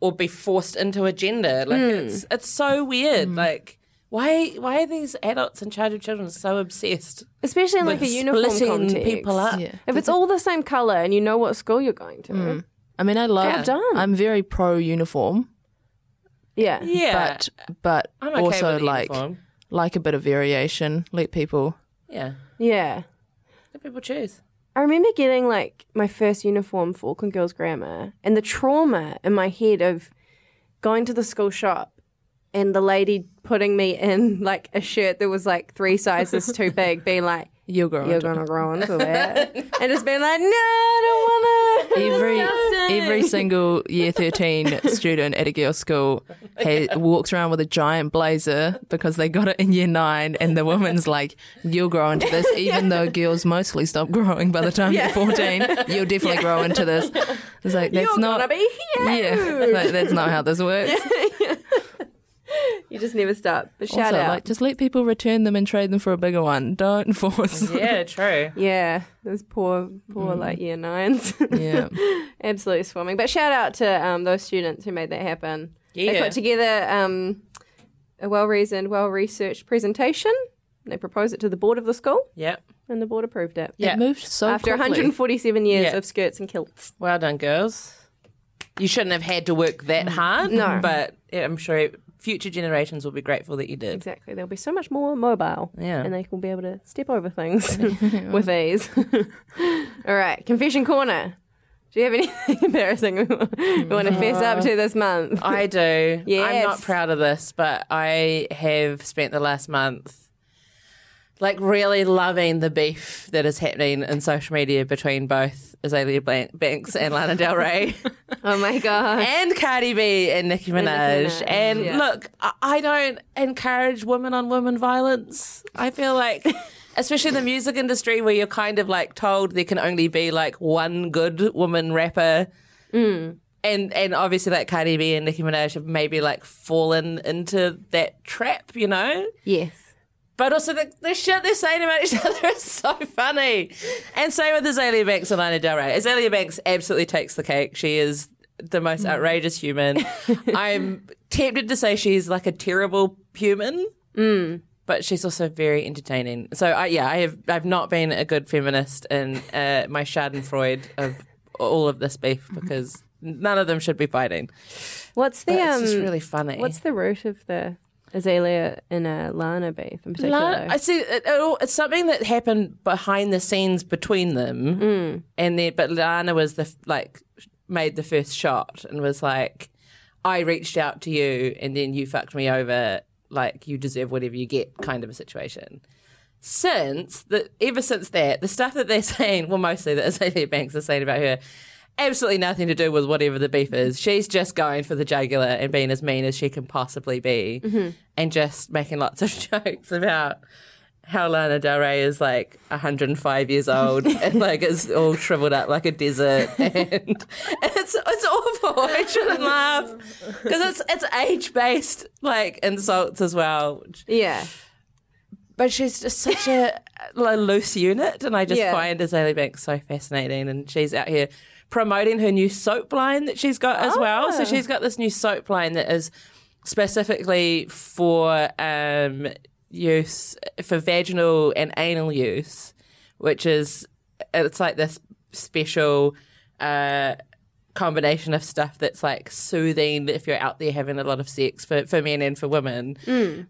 or be forced into a gender? Like hmm. it's it's so weird. Hmm. Like why why are these adults in charge of children so obsessed Especially in like a with uniform splitting context. people up? Yeah. If it's all the same color and you know what school you're going to, I mean, I love. Get done. I'm very pro uniform, yeah, Yeah, but but I'm okay also with like uniform. like a bit of variation. Let people. yeah. yeah. Let people choose. I remember getting like my first uniform for Auckland Girls Grammar and the trauma in my head of going to the school shop and the lady putting me in like a shirt that was like three sizes too big, being like, You'll grow You're gonna grow into [laughs] that. and just being like, No, I don't wanna. Every every single year 13 student at a girls' school [laughs] ha walks around with a giant blazer because they got it in year nine and the woman's like you'll grow into this [laughs] even though girls mostly stop growing by the time you're 14 you'll definitely grow into this. It's like that's You're not gonna be huge. yeah. Like, that's not how this works [laughs] you just never stop. But shout also, out. like, just let people return them and trade them for a bigger one. Don't [laughs] force. Yeah, true. yeah, those poor, poor like year nines. [laughs] yeah. Absolutely swarming. But shout out to um, those students who made that happen. They put together um, a well reasoned, well researched presentation. They proposed it to the board of the school, Yep. and the board approved it. Yeah. It moved so After quickly. 147 years Yeah. of skirts and kilts. Well done, girls. You shouldn't have had to work that hard. No. But I'm sure future generations will be grateful that you did. Exactly. They'll be so much more mobile. Yeah. And they will be able to step over things [laughs] with ease. [laughs] All right. Confession corner. Do you have anything [laughs] embarrassing we want to hmm. fess up to uh, this month? I do. Yes. I'm not proud of this, but I have spent the last month like really loving the beef that is happening in social media between both Azealia Banks and Lana Del Rey [laughs] Oh my God. and Cardi B and Nicki Minaj. And yeah. look, I- I don't encourage women on women violence. I feel like. [laughs] Especially in the music industry, where you're kind of like told there can only be like one good woman rapper, Mm. and and obviously like Cardi B and Nicki Minaj have maybe like fallen into that trap, you know. Yes. But also the, the shit they're saying about each [laughs] other is so funny. And same with Azealia Banks and Lana Del Rey. Azealia Banks absolutely takes the cake. She is the most outrageous human. [laughs] I'm tempted to say she's like a terrible human. But she's also very entertaining. So I, yeah, I have I've not been a good feminist in uh, my Schadenfreude of all of this beef because none of them should be fighting. What's the But um? just really funny. What's the root of the Azealia and uh, Lana beef in particular? La- I see. It, it, it's something that happened behind the scenes between them, and then but Lana was the like made the first shot and was like, "I reached out to you, and then you fucked me over. Like you deserve whatever you get," kind of a situation. Since the ever since that, the stuff that they're [laughs] saying, well, mostly that Azealia Banks is saying about her. Absolutely nothing to do with whatever the beef is. She's just going for the jugular and being as mean as she can possibly be, mm-hmm. and just making lots of [laughs] jokes about how Lana Del Rey is like 105 years old [laughs] and like is all shriveled up like a desert, [laughs] and it's it's awful. I shouldn't laugh because it's it's age based like insults as well. yeah. But she's just such a, a loose unit, and I just Yeah. find Azealia Banks so fascinating. And she's out here promoting her new soap line that she's got as well. So she's got this new soap line that is specifically for um, use for vaginal and anal use, which is it's like this special. Uh, combination of stuff that's like soothing if you're out there having a lot of sex for, for men and for women.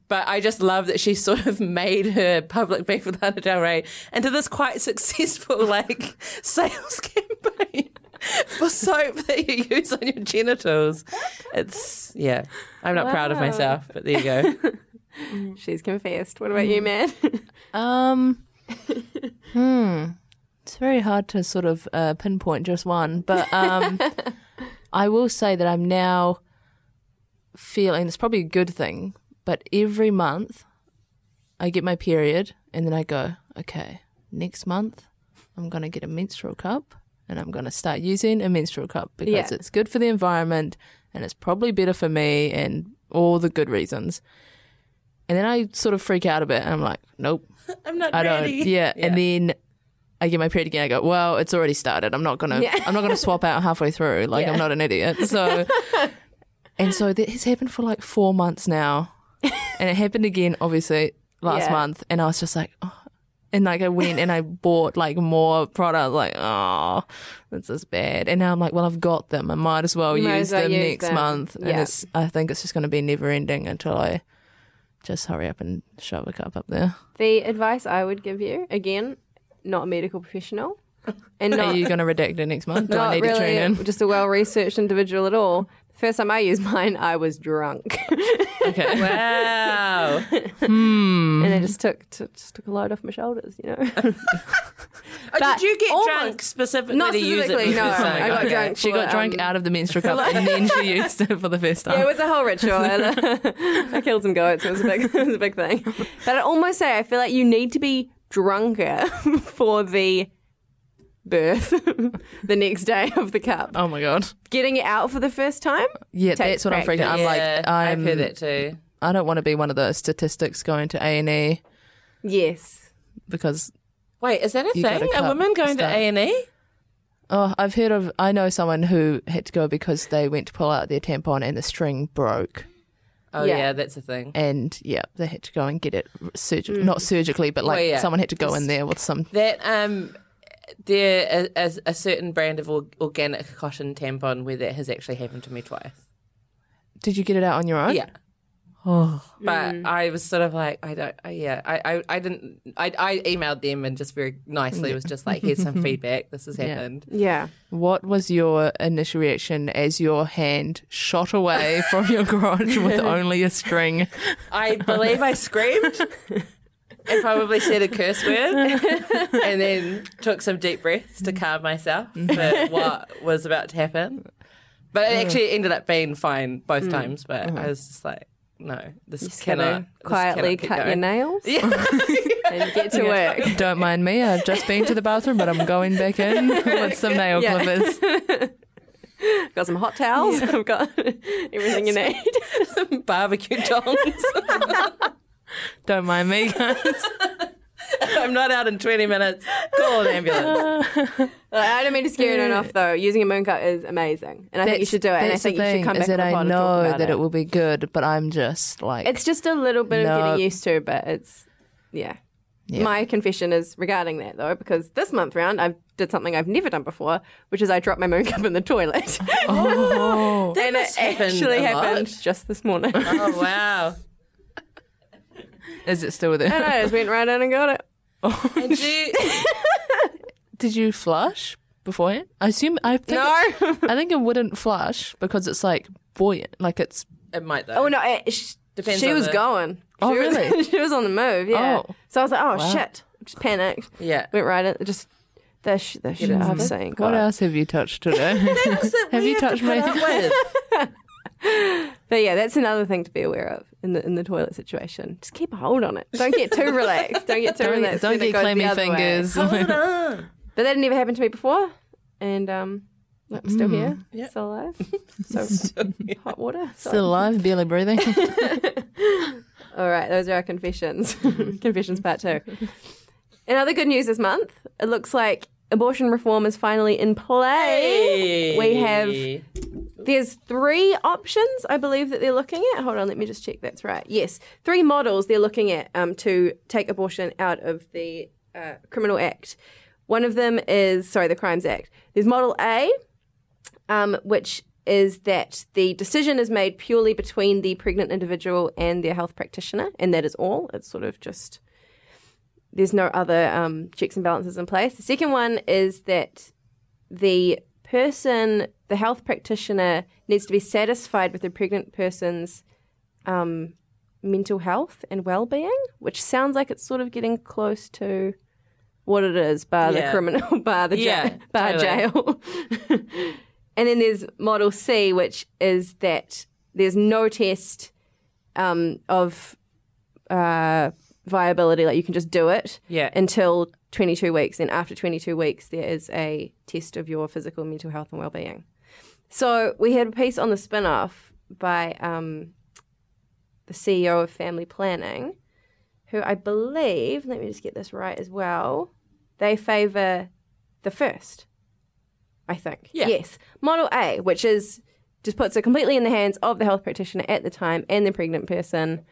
But I just love that she [laughs] sort of made her public beef with Lana Del Rey into this quite [laughs] successful like [laughs] sales campaign [laughs] for soap that you use on your genitals. It's yeah. I'm not proud of myself, but there you go. [laughs] She's confessed. What about you, man? [laughs] Um, hmm. It's very hard to sort of uh, pinpoint just one, but um, I will say that I'm now feeling it's probably a good thing, but every month I get my period and then I go, okay, next month I'm going to get a menstrual cup and I'm going to start using a menstrual cup because Yeah. it's good for the environment and it's probably better for me and all the good reasons. And then I sort of freak out a bit and I'm like, nope, [laughs] I'm not I don't. ready. Yeah. and then I get my period again. I go, well, it's already started. I'm not gonna. Yeah. I'm not gonna [laughs] swap out halfway through. Like Yeah. I'm not an idiot. So, [laughs] and so this has happened for like four months now, and it happened again, obviously last Yeah. month. And I was just like, oh. And like I went and I bought like more products. Like, oh, this is bad. And now I'm like, well, I've got them. I might as well might use as well them use next them. month. And Yeah. it's. I think it's just going to be never ending until I just hurry up and shove a cup up there. the advice I would give you, again, not a medical professional, [laughs] and Are not you going to redact it next month? Do not I need to tune in? just a well researched individual at all. The first time I used [laughs] mine, I was drunk, Okay. [laughs] Wow. hmm. and it just took t- just took a load off my shoulders. You know, [laughs] Oh, But did you get almost- drunk specifically Not to use it? specifically, for the no. I got Okay. drunk. She got drunk um, out of the menstrual cup and then she used it for the first time. Yeah, it was a whole ritual. I killed some goats. It was a big, it was a big thing. But I almost say I feel like you need to be drunker for the birth [laughs] the next day of the cup. oh my god. Getting it out for the first time. Yeah, Takes that's what I'm freaking. I'm Yeah, like, I'm I've heard that too. I don't want to be one of those statistics going to A and E Yes. because Wait, is that a thing? A cut woman going to. A and E? oh, I've heard of. I know someone who had to go because they went to pull out their tampon and the string broke, Oh Yeah. yeah. that's a thing. and yeah, they had to go and get it surg- not surgically, but like Well, yeah. someone had to go in there with some. That um, there a, a, a certain brand of organic cotton tampon where that has actually happened to me twice. Did you get it out on your own? Yeah. Oh, But mm. I was sort of like, I don't, I, yeah, I, I, I didn't, I, I emailed them and just very nicely was just like, here's some [laughs] feedback. This has Yeah. happened. Yeah. what was your initial reaction as your hand shot away from your [laughs] garage with only a string? I believe I screamed [laughs] and probably said a curse word [laughs] and then took some deep breaths to calm myself for mm-hmm. what was about to happen. But it actually mm-hmm. ended up being fine both mm. times. But mm-hmm. I was just like, no, this Just cannot gonna this quietly cannot keep cut your nails Yeah. [laughs] and get to work. Don't mind me. I've just been to the bathroom, but I'm going back in [laughs] with some nail Yeah. clippers. Got some hot towels. I've got everything you need. Some barbecue tongs. Don't mind me, guys. [laughs] I'm not out in 20 minutes. Call an ambulance. [laughs] I don't mean to scare anyone off though. Using a Mooncup is amazing, and I think you should do it. And I think you should come back on that the I pod and talk know that it. it will be good, but I'm just like It's just a little bit of getting used to, but it's yeah. Yeah. My confession is regarding that though, because this month round I did something I've never done before, which is I dropped my moon cup in the toilet, oh, [laughs] and it must happen actually happened just this morning. Oh, wow. Is it still and there? I just went right in and got it. [laughs] Oh, and you, [laughs] Did you flush beforehand? I assume I think No. I think it wouldn't flush because it's like buoyant, like it's it might though. Oh no, it, sh- Depends she on was the- going. Oh, she was, really? [laughs] she was on the move. Yeah. Oh. So I was like, oh Wow. shit, just panicked. Yeah. Went right in. Just the sh- the shit I've seen. what God. else have you touched today? have you touched me? But yeah, that's another thing to be aware of in the in the toilet situation. Just keep a hold on it. Don't get too relaxed. [laughs] Don't get too Don't, relaxed. don't get goes clammy fingers. Hold on. [laughs] But that never happened to me before, and um, look, I'm still here, Yeah. still alive. [laughs] So hot water. So- Still alive, barely breathing. All right, those are our confessions. confessions part two. Another good news this month, it looks like abortion reform is finally in play. We have There's three options, I believe, that they're looking at. Hold on, let me just check. That's right. Yes, three models they're looking at um, to take abortion out of the uh, Criminal Act. One of them is, sorry, the Crimes Act. There's Model A, um, which is that the decision is made purely between the pregnant individual and their health practitioner, and that is all. It's sort of just there's no other um, checks and balances in place. The second one is that the person, the health practitioner, needs to be satisfied with the pregnant person's um, mental health and well-being, which sounds like it's sort of getting close to what it is, bar the criminal, [laughs] bar the ja- Yeah, bar totally. jail. [laughs] and then there's Model C, which is that there's no test um, of uh, viability, like you can just do it Yeah. until 22 weeks. And after 22 weeks, there is a test of your physical mental health and well-being. So we had a piece on the Spinoff by um, the CEO of Family Planning, who I believe, let me just get this right as well, they favour the first, I think. Yeah. Yes. Model A, which is just puts it completely in the hands of the health practitioner at the time and the pregnant person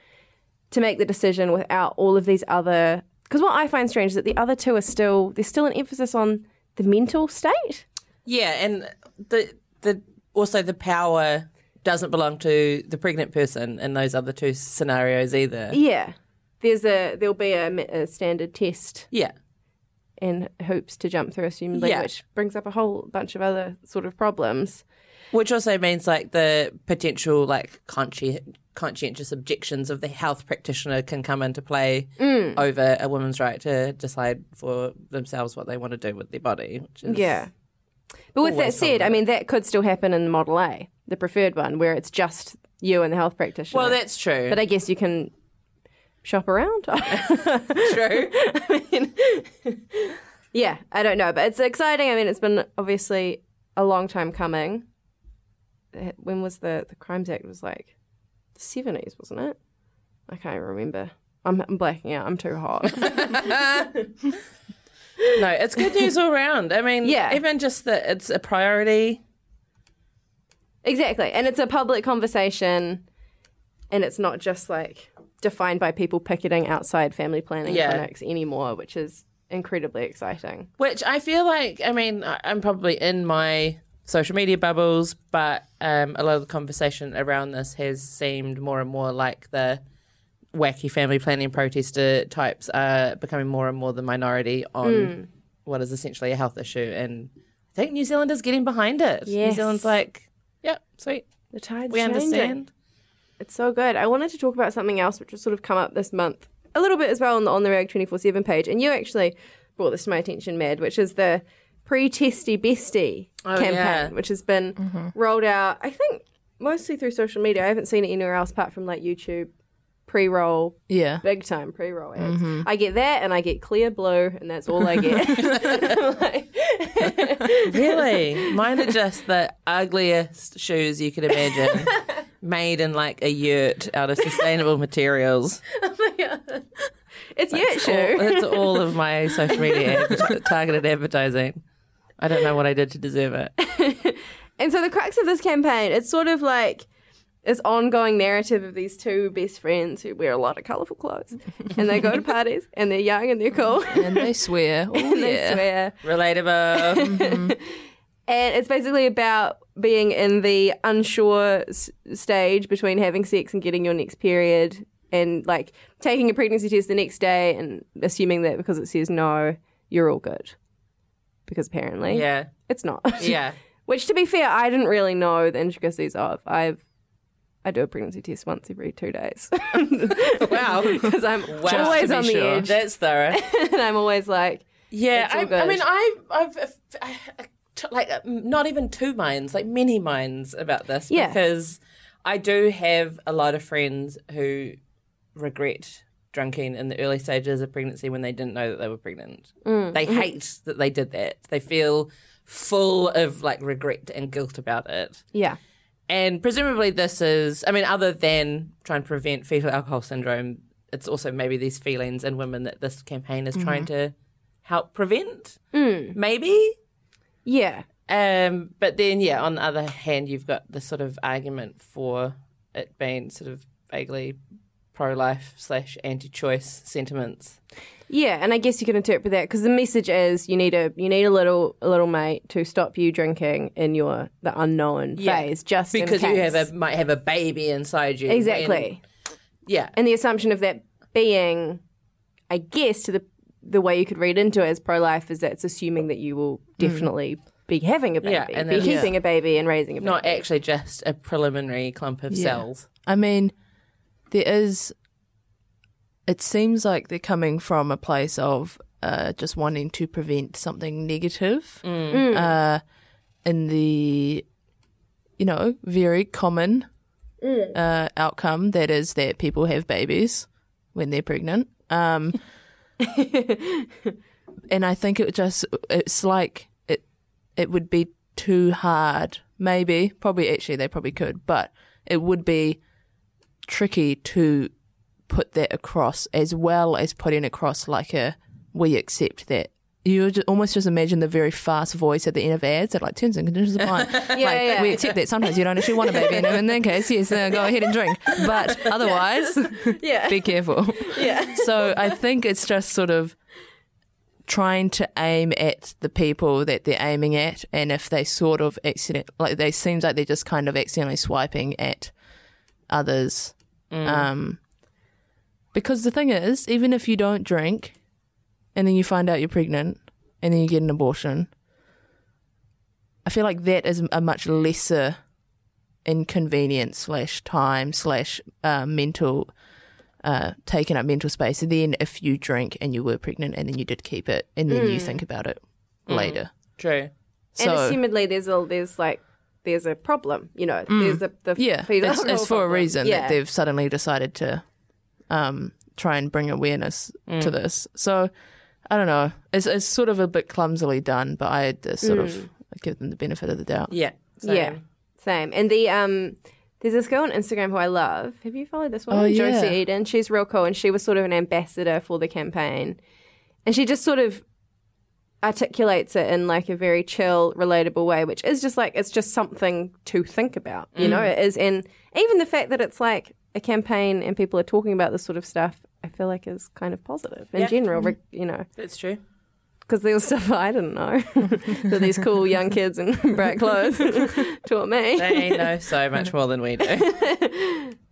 to make the decision without all of these other. Because what I find strange is that the other two are still there's still an emphasis on the mental state. Yeah, and the the also the power doesn't belong to the pregnant person in those other two scenarios either. Yeah, there's a there'll be a, a standard test Yeah. and hoops to jump through, assumedly, Yeah. which brings up a whole bunch of other sort of problems. Which also means like the potential like consci- conscientious objections of the health practitioner can come into play mm. over a woman's right to decide for themselves what they want to do with their body. Yeah. But with that said, I mean that could still happen in Model A, the preferred one, where it's just you and the health practitioner. Well, that's true. but I guess you can shop around. [laughs] true. [laughs] I mean, [laughs] yeah, I don't know, but it's exciting. I mean, it's been obviously a long time coming. When was the the Crimes Act? It was like the seventies, wasn't it? I can't remember. I'm, I'm blacking out. I'm too hot. [laughs] [laughs] No, it's good news all round. I mean, Yeah. even just that it's a priority. exactly. And it's a public conversation and it's not just like defined by people picketing outside family planning Yeah. clinics anymore, which is incredibly exciting. Which I feel like, I mean, I'm probably in my social media bubbles, but um, a lot of the conversation around this has seemed more and more like the wacky family planning protester types are becoming more and more the minority on Hmm. what is essentially a health issue. And I think New Zealand is getting behind it. New Zealand's like, yep, sweet. The tide's We changing. understand. It's so good. I wanted to talk about something else, which has sort of come up this month a little bit as well on the on the Rag twenty four seven page, and you actually brought this to my attention, Mad, which is the pre-testy bestie Oh, campaign, yeah. which has been mm-hmm. rolled out. I think mostly through social media. I haven't seen it anywhere else apart from like YouTube pre-roll, Yeah. big time pre-roll ads. Mm-hmm. I get that, and I get Clearblue, and that's all I get. Like- [laughs] [laughs] Really? Mine are just the ugliest shoes you could imagine, [laughs] made in like a yurt out of sustainable materials. Oh it's yurt All, shoe. that's all of my social media adver- targeted advertising. I don't know what I did to deserve it. [laughs] And so the crux of this campaign, it's sort of like this ongoing narrative of these two best friends who wear a lot of colourful clothes. and they go to [laughs] parties and they're young and they're cool. And they swear. [laughs] Oh, and they swear. Relatable. And it's basically about being in the unsure s- stage between having sex and getting your next period and like taking a pregnancy test the next day and assuming that because it says no, you're all good. Because apparently yeah. it's not. Yeah. [laughs] Which, to be fair, I didn't really know the intricacies of. I've I do a pregnancy test once every two days [laughs] Wow. [laughs] because I'm Wow. always Just to be on the sure. edge, That's thorough. and I'm always like, Yeah, I, I mean, I, I've I, I, t- like uh, not even two minds, like many minds about this Yeah. because I do have a lot of friends who regret drinking in the early stages of pregnancy when they didn't know that they were pregnant. Mm. They hate that they did that. They feel full of like regret and guilt about it. yeah, And presumably, this is, I mean, other than trying to prevent fetal alcohol syndrome, it's also maybe these feelings in women that this campaign is trying to help prevent. Maybe. yeah, Um, but then, yeah, on the other hand, you've got the sort of argument for it being sort of vaguely pro life slash anti choice sentiments. yeah. And I guess you can interpret that because the message is you need a you need a little a little mate to stop you drinking in your the unknown Yeah. phase, just in Because you have a might have a baby inside you. when- exactly. yeah. and the assumption of that being, I guess, to the the way you could read into it as pro life is that it's assuming that you will mm. definitely be having a baby, Yeah, and be then- keeping a baby and raising a baby. Not actually just a preliminary clump of Yeah. cells. I mean, there is. It seems like they're coming from a place of uh, just wanting to prevent something negative uh, in the, you know, very common uh, outcome that is that people have babies when they're pregnant. Um, [laughs] and I think it just it's like it it would be too hard. Maybe, probably actually they probably could, but it would be tricky to put that across as well as putting across like a we accept that. You almost just imagine the very fast voice at the end of ads that like terms and conditions apply. [laughs] like yeah. we accept that sometimes you don't actually want a baby, and in that case, yes, uh, go ahead and drink. But [laughs] otherwise, [laughs] yeah, be careful. yeah, So I think it's just sort of trying to aim at the people that they're aiming at, and if they sort of accident, like they seems like they're just kind of accidentally swiping at others. Um, because the thing is, even if you don't drink, and then you find out you're pregnant, and then you get an abortion, I feel like that is a much lesser inconvenience slash time slash uh, mental uh, taking up mental space. And then if you drink and you were pregnant and then you did keep it and then you think about it later. True. So and assumedly there's a there's like there's a problem, you know. There's a the yeah, it's, it's [laughs] for a reason yeah. that they've suddenly decided to um, try and bring awareness to this. So I don't know. It's, it's sort of a bit clumsily done, but I just sort of give them the benefit of the doubt. Yeah. Yeah, same. same. And the um There's this girl on Instagram who I love. Have you followed this one? Oh, Josie yeah. Eden. She's real cool, and she was sort of an ambassador for the campaign. And she just sort of articulates it in like a very chill, relatable way, which is just like it's just something to think about. You know, mm. it is, and even the fact that it's like a campaign and people are talking about this sort of stuff, I feel like is kind of positive in Yeah. general. Mm-hmm. reg- You know, That's true. because there was stuff I didn't know [laughs] that these cool young kids in [laughs] bright clothes [laughs] taught me. They know so much more than we do.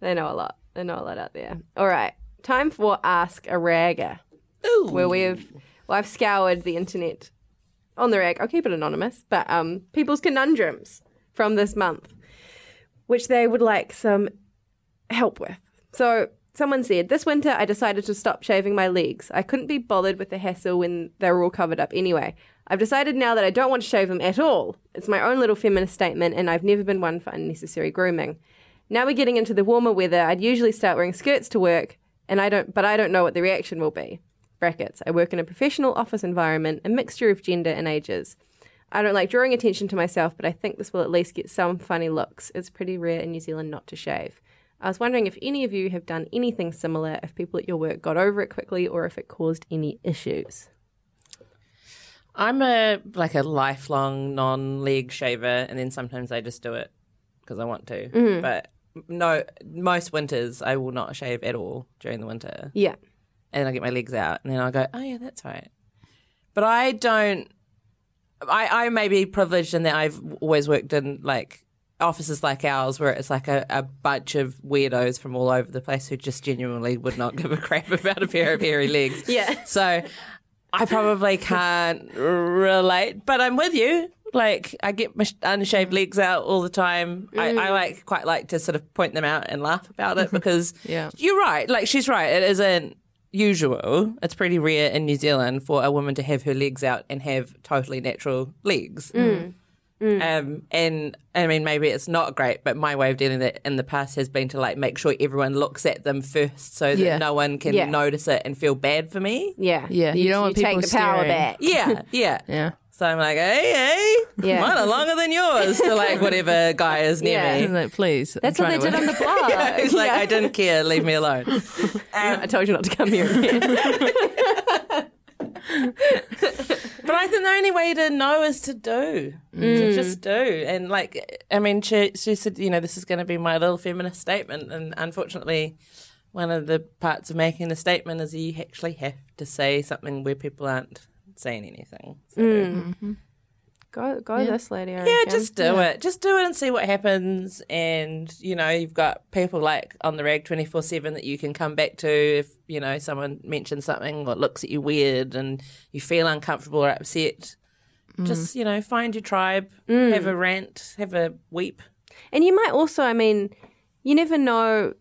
They know a lot. They know a lot out there. All right, time for Ask a Ragger, Ooh. where we've well, I've scoured the internet on the rag. I'll keep it anonymous, but um, people's conundrums from this month, which they would like some help with. So someone said, This winter I decided to stop shaving my legs. I couldn't be bothered with the hassle when they were all covered up anyway. I've decided now that I don't want to shave them at all. It's my own little feminist statement, and I've never been one for unnecessary grooming. Now we're getting into the warmer weather. I'd usually start wearing skirts to work, and I don't, but I don't know what the reaction will be. Brackets. I work in a professional office environment, a mixture of gender and ages. I don't like drawing attention to myself, but I think this will at least get some funny looks. It's pretty rare in New Zealand not to shave. I was wondering if any of you have done anything similar, if people at your work got over it quickly, or if it caused any issues. I'm a like a lifelong non-leg shaver, and then sometimes I just do it because I want to. Mm-hmm. But no, most winters I will not shave at all during the winter, Yeah. And I get my legs out, and then I go, oh yeah, that's right. But I don't. I I may be privileged in that I've always worked in like offices like ours where it's like a, a bunch of weirdos from all over the place who just genuinely would not give a crap about a pair of hairy legs. [laughs] Yeah. So I probably can't relate, but I'm with you. Like I get my unshaved legs out all the time. I, I mm. like quite like to sort of point them out and laugh about it [laughs] because Yeah. you're right. Like she's right. It isn't usual. It's pretty rare in New Zealand for a woman to have her legs out and have totally natural legs. Um, and I mean, maybe it's not great, but my way of dealing with it in the past has been to like make sure everyone looks at them first, so that Yeah. no one can Yeah. notice it and feel bad for me. Yeah. Yeah, you don't want take people the power staring. back. Yeah, yeah. [laughs] Yeah. So I'm like, hey, hey, Yeah. mine are longer than yours to like whatever guy is near Yeah. me. I'm like, please. That's what they did to on work. the [laughs] blog. He's like, I didn't care, leave me alone. [laughs] I um, told you not to come here again. [laughs] But I think the only way to know is to do, to mm. just do. And like, I mean, she, she said, you know, this is going to be my little feminist statement. And unfortunately, one of the parts of making a statement is you actually have to say something where people aren't saying anything. So, mm. mm-hmm. Go, go this lady. I Yeah, reckon. just do it. Just do it and see what happens. And, you know, you've got people like on the rag 24 7 that you can come back to if, you know, someone mentions something or looks at you weird and you feel uncomfortable or upset. Mm. Just, you know, find your tribe, mm. have a rant, have a weep. And you might also, I mean, you never know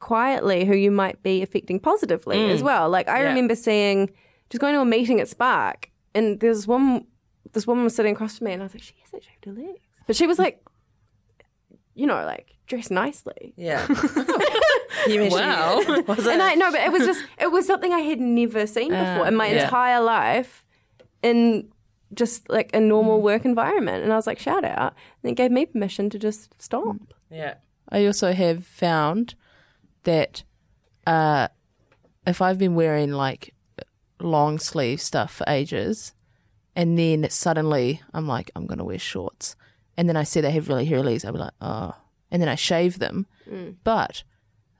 quietly who you might be affecting positively as well. Like I Yeah. remember seeing, just going to a meeting at Spark, and there's one, this woman was sitting across from me, and I was like, she hasn't shaved her legs, but she was like, you know, like dressed nicely. Yeah. [laughs] you mean Wow. Was it? And I no, but it was just it was something I had never seen before in my yeah. entire life, in just like a normal work environment. And I was like, shout out, and it gave me permission to just stop. yeah. I also have found that uh, if I've been wearing like long sleeve stuff for ages, and then suddenly I'm like, I'm gonna wear shorts, and then I see they have really hairy legs, I'll be like, oh, and then I shave them. Mm. But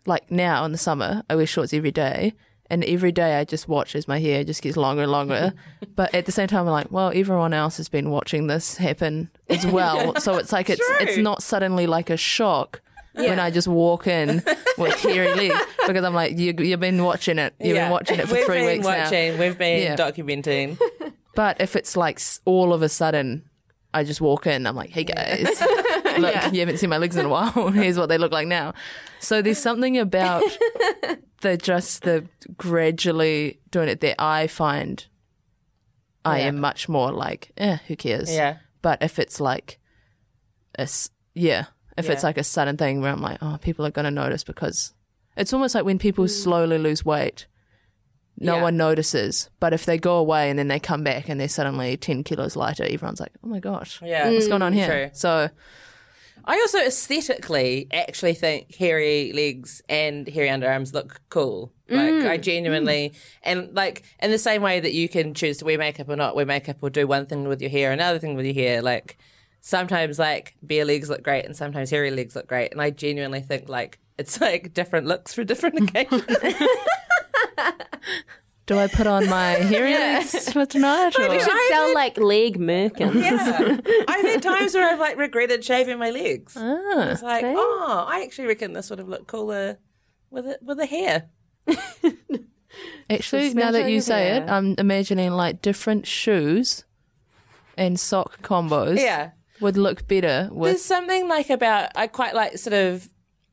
like now in the summer, I wear shorts every day. And every day I just watch as my hair just gets longer and longer. [laughs] but at the same time, I'm like, well, everyone else has been watching this happen as well. [laughs] so it's like it's it's not suddenly like a shock when I just walk in with [laughs] hairy legs because I'm like, you, you've been watching it. You've Yeah. been watching it for We've three weeks now. watching, We've been Yeah. documenting. [laughs] But if it's like all of a sudden, I just walk in, I'm like, hey guys, [laughs] look, you haven't seen my legs in a while. Here's what they look like now. So there's something about the just the gradually doing it that I find I Yeah. am much more like, eh, who cares? Yeah. But if it's like, a yeah, if it's like a sudden thing where I'm like, oh, people are going to notice because it's almost like when people mm. slowly lose weight, no Yeah. one notices. But if they go away and then they come back and they're suddenly 10 kilos lighter, everyone's like, oh my gosh, Yeah. what's going on here? True. So, I also aesthetically actually think hairy legs and hairy underarms look cool. Like I mm. genuinely mm. and like in the same way that you can choose to wear makeup or not wear makeup or do one thing with your hair, another thing with your hair, like sometimes like bare legs look great and sometimes hairy legs look great. And I genuinely think like it's like different looks for different [laughs] occasions. [laughs] Do I put on my hairy legs for tonight? Or? We should sell like leg merkins. yeah. [laughs] I've had times where I've like regretted shaving my legs. Ah. It's like, See? oh, I actually reckon this would have looked cooler with it with the hair. Actually, now that you your say it. I'm imagining like different shoes and sock combos. Yeah. Would look better There's something like about I quite like sort of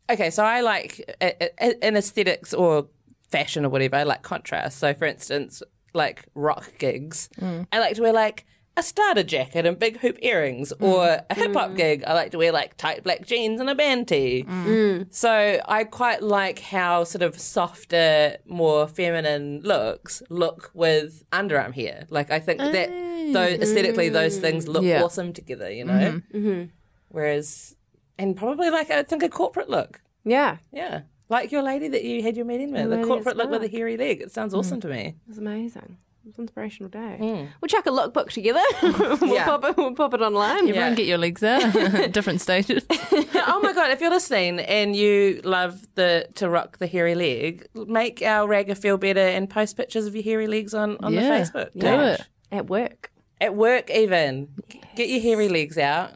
okay, so I like in aesthetics or fashion or whatever. I like contrast. So, for instance, like rock gigs, mm. I like to wear like a starter jacket and big hoop earrings, mm. or a hip hop mm. gig. I like to wear like tight black jeans and a band tee. Mm. So I quite like how sort of softer, more feminine looks look with underarm hair. Like I think that oh. those aesthetically those things look Yeah. awesome together. You know. Mm-hmm. Mm-hmm. Whereas, and probably like I think a corporate look. Yeah, Yeah. Like your lady that you had your meeting with, the lady corporate look with a hairy leg. It sounds awesome to me. It's amazing. It was an inspirational day. We'll chuck a lookbook together. [laughs] we'll, Mm. Yeah. pop it, we'll pop it online. Everyone Yeah. get your legs out [laughs] different stages. [laughs] oh my god! If you're listening and you love the to rock the hairy leg, make our ragga feel better and post pictures of your hairy legs on on Yeah. the Facebook. Do it. At work. at work. Even get your hairy legs out,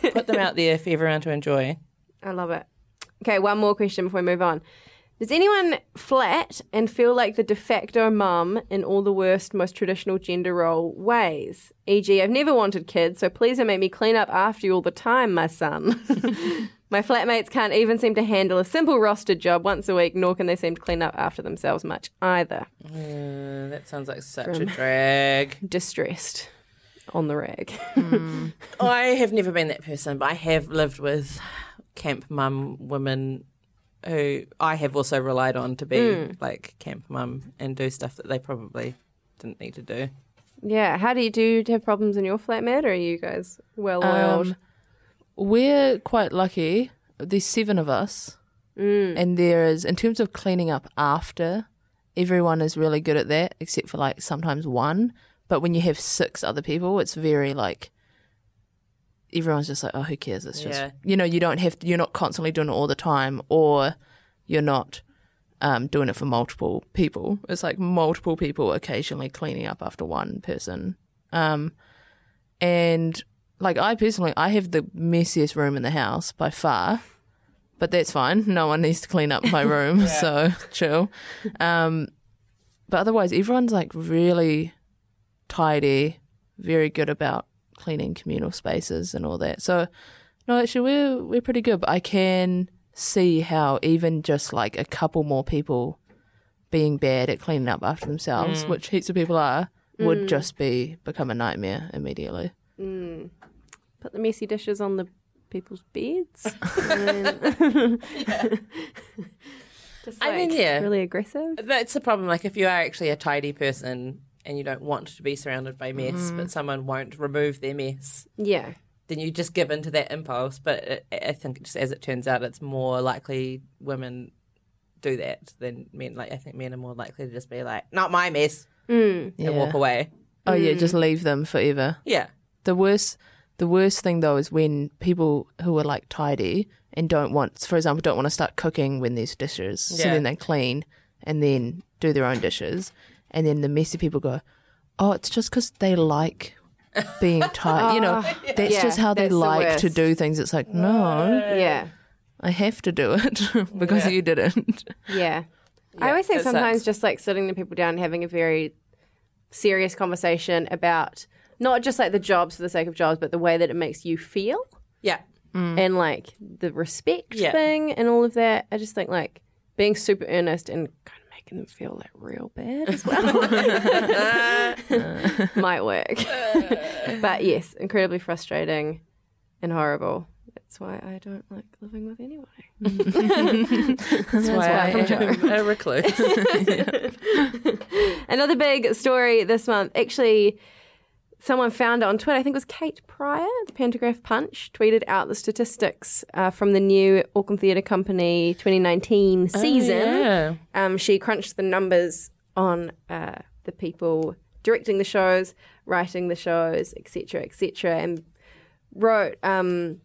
put them out there for everyone to enjoy. I love it. Okay, one more question before we move on. Does anyone flat and feel like the de facto mum in all the worst, most traditional gender role ways? E.g., I've never wanted kids, so please don't make me clean up after you all the time, my son. [laughs] my flatmates can't even seem to handle a simple rostered job once a week, nor can they seem to clean up after themselves much either. Uh, that sounds like such a drag. Distressed on the rag. [laughs] I have never been that person, but I have lived with camp mum women who I have also relied on to be like camp mum and do stuff that they probably didn't need to do. yeah, how do you do? you have problems in your flatmate, or are you guys well oiled? Um, we're quite lucky. There's seven of us, and there is, in terms of cleaning up after, everyone is really good at that, except for like sometimes one. But when you have six other people, it's very like everyone's just like, oh, who cares? It's just Yeah. you know, you don't have to, you're not constantly doing it all the time, or you're not um, doing it for multiple people. It's like multiple people occasionally cleaning up after one person. Um, and like I personally, I have the messiest room in the house by far, but that's fine. No one needs to clean up my room, [laughs] so chill. Um, but otherwise, everyone's like really tidy, very good about cleaning communal spaces and all that. So, no, actually, we're we're pretty good. But I can see how even just like a couple more people being bad at cleaning up after themselves, mm. which heaps of people are, would mm. just be become a nightmare immediately. Mm. Put the messy dishes on the people's beds. And- [laughs] [laughs] [laughs] Just I mean, yeah. really aggressive. That's the problem. Like if you are actually a tidy person and you don't want to be surrounded by mess, but mm-hmm. someone won't remove their mess, Yeah, then you just give in to that impulse. But it, I think just as it turns out, it's more likely women do that than men. Like I think men are more likely to just be like, "Not my mess," mm. and walk away. Oh yeah, just mm. leave them forever. Yeah, The worst, the worst thing though is when people who are like tidy and don't want, for example, don't want to start cooking when there's dishes. So Yeah. then they clean and then do their own dishes, and then the messy people go, "Oh, it's just because they like." Being [laughs] tidy, you know, oh, that's Yeah, just how they that's the like to do things. It's like, no, yeah, I have to do it [laughs] because you didn't. yeah. I always say sometimes sucks. just like sitting the people down and having a very serious conversation about not just like the jobs for the sake of jobs, but the way that it makes you feel. yeah, mm. and like the respect Yeah. thing and all of that. I just think like being super earnest and kind of making them feel like real bad as [laughs] well [laughs] might work. [laughs] but yes, incredibly frustrating and horrible. That's why I don't like living with anyone. that's why I am a recluse. Another big story this month, actually, someone found it on Twitter. I think it was Kate Pryor, the Pantograph Punch, tweeted out the statistics uh, from the new Auckland Theatre Company 2019 season. yeah. Um, she crunched the numbers on uh, the people directing the shows, writing the shows, etc., etc., and wrote. Um,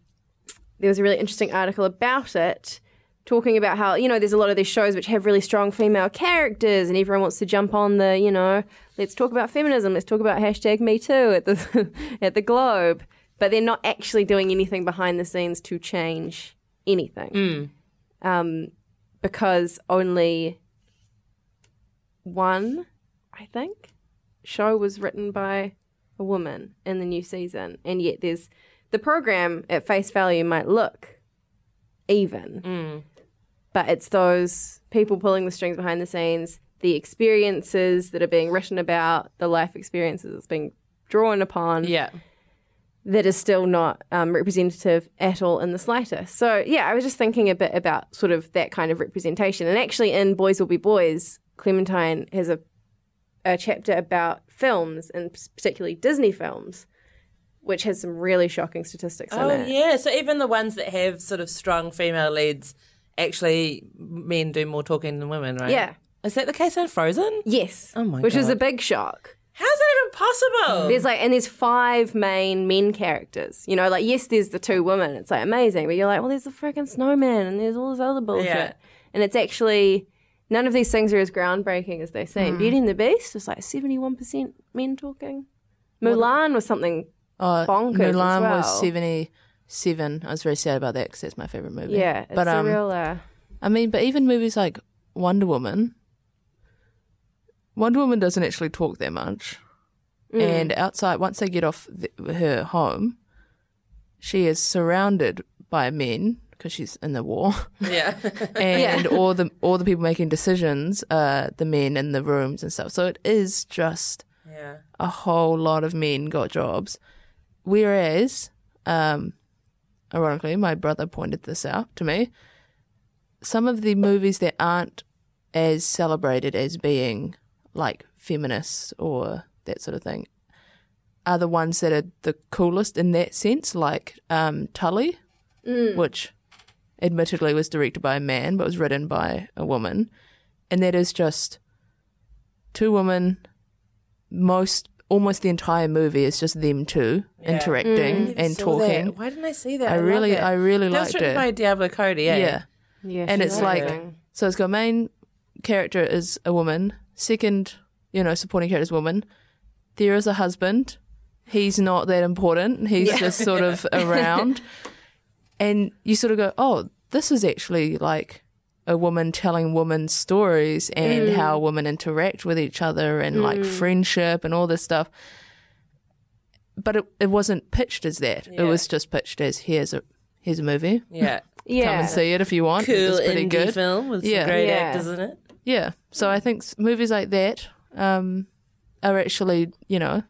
there was a really interesting article about it, talking about how you know there's a lot of these shows which have really strong female characters, and everyone wants to jump on the you know let's talk about feminism, let's talk about hashtag Me Too at the [laughs] at the Globe, but they're not actually doing anything behind the scenes to change anything, um, because only one, I think, show was written by a woman in the new season, and yet there's the program at face value might look even, but it's those people pulling the strings behind the scenes, the experiences that are being written about, the life experiences that's being drawn upon Yeah. that is still not um, representative at all in the slightest. So, yeah, I was just thinking a bit about sort of that kind of representation. And actually, in Boys Will Be Boys, Clementine has a, a chapter about films, and particularly Disney films, which has some really shocking statistics Oh in it. yeah. So even the ones that have sort of strong female leads, actually men do more talking than women, right? Yeah. Is that the case in Frozen? Yes. Oh my God. Which was a big shock. How's that even possible? There's like, and there's five main men characters. You know, like, yes, there's the two women. It's like amazing. But you're like, well, there's the freaking snowman and there's all this other bullshit. Yeah. And it's actually, none of these things are as groundbreaking as they seem. Hmm. Beauty and the Beast was like 71% men talking. Mulan was something, Oh, Bonkers Mulan well. was 77. I was very sad about that because that's my favorite movie. yeah, it's but a um, real, uh, I mean, but even movies like Wonder Woman, Wonder Woman doesn't actually talk that much. Mm. And outside, once they get off the, her home, she is surrounded by men because she's in the war, [laughs] yeah. [laughs] and all the all the people making decisions are the men in the rooms and stuff. So it is just yeah. a whole lot of men got jobs. Whereas, um, ironically, my brother pointed this out to me. Some of the movies that aren't as celebrated as being like feminists or that sort of thing are the ones that are the coolest in that sense, like um, Tully, which admittedly was directed by a man but was written by a woman. And that is just two women most almost the entire movie is just them two interacting and Saw that. talking. Why didn't I see that? I love really, that. I really That was written it. by Diablo Cody. Eh? yeah, yeah. and it's like amazing. so. It's got main character is a woman. Second, you know, supporting character is woman. There is a husband. He's not that important. He's just sort of [laughs] around, and you sort of go, "Oh, this is actually like." A woman telling women's stories and how women interact with each other and like friendship and all this stuff. But it, it wasn't pitched as that. It was just pitched as here's a here's a movie. Yeah. [laughs] yeah. Come and see it if you want. Cool it's pretty indie good. film with Yeah. some great Yeah. actors in it. Yeah. So I think movies like that um, are actually, you know,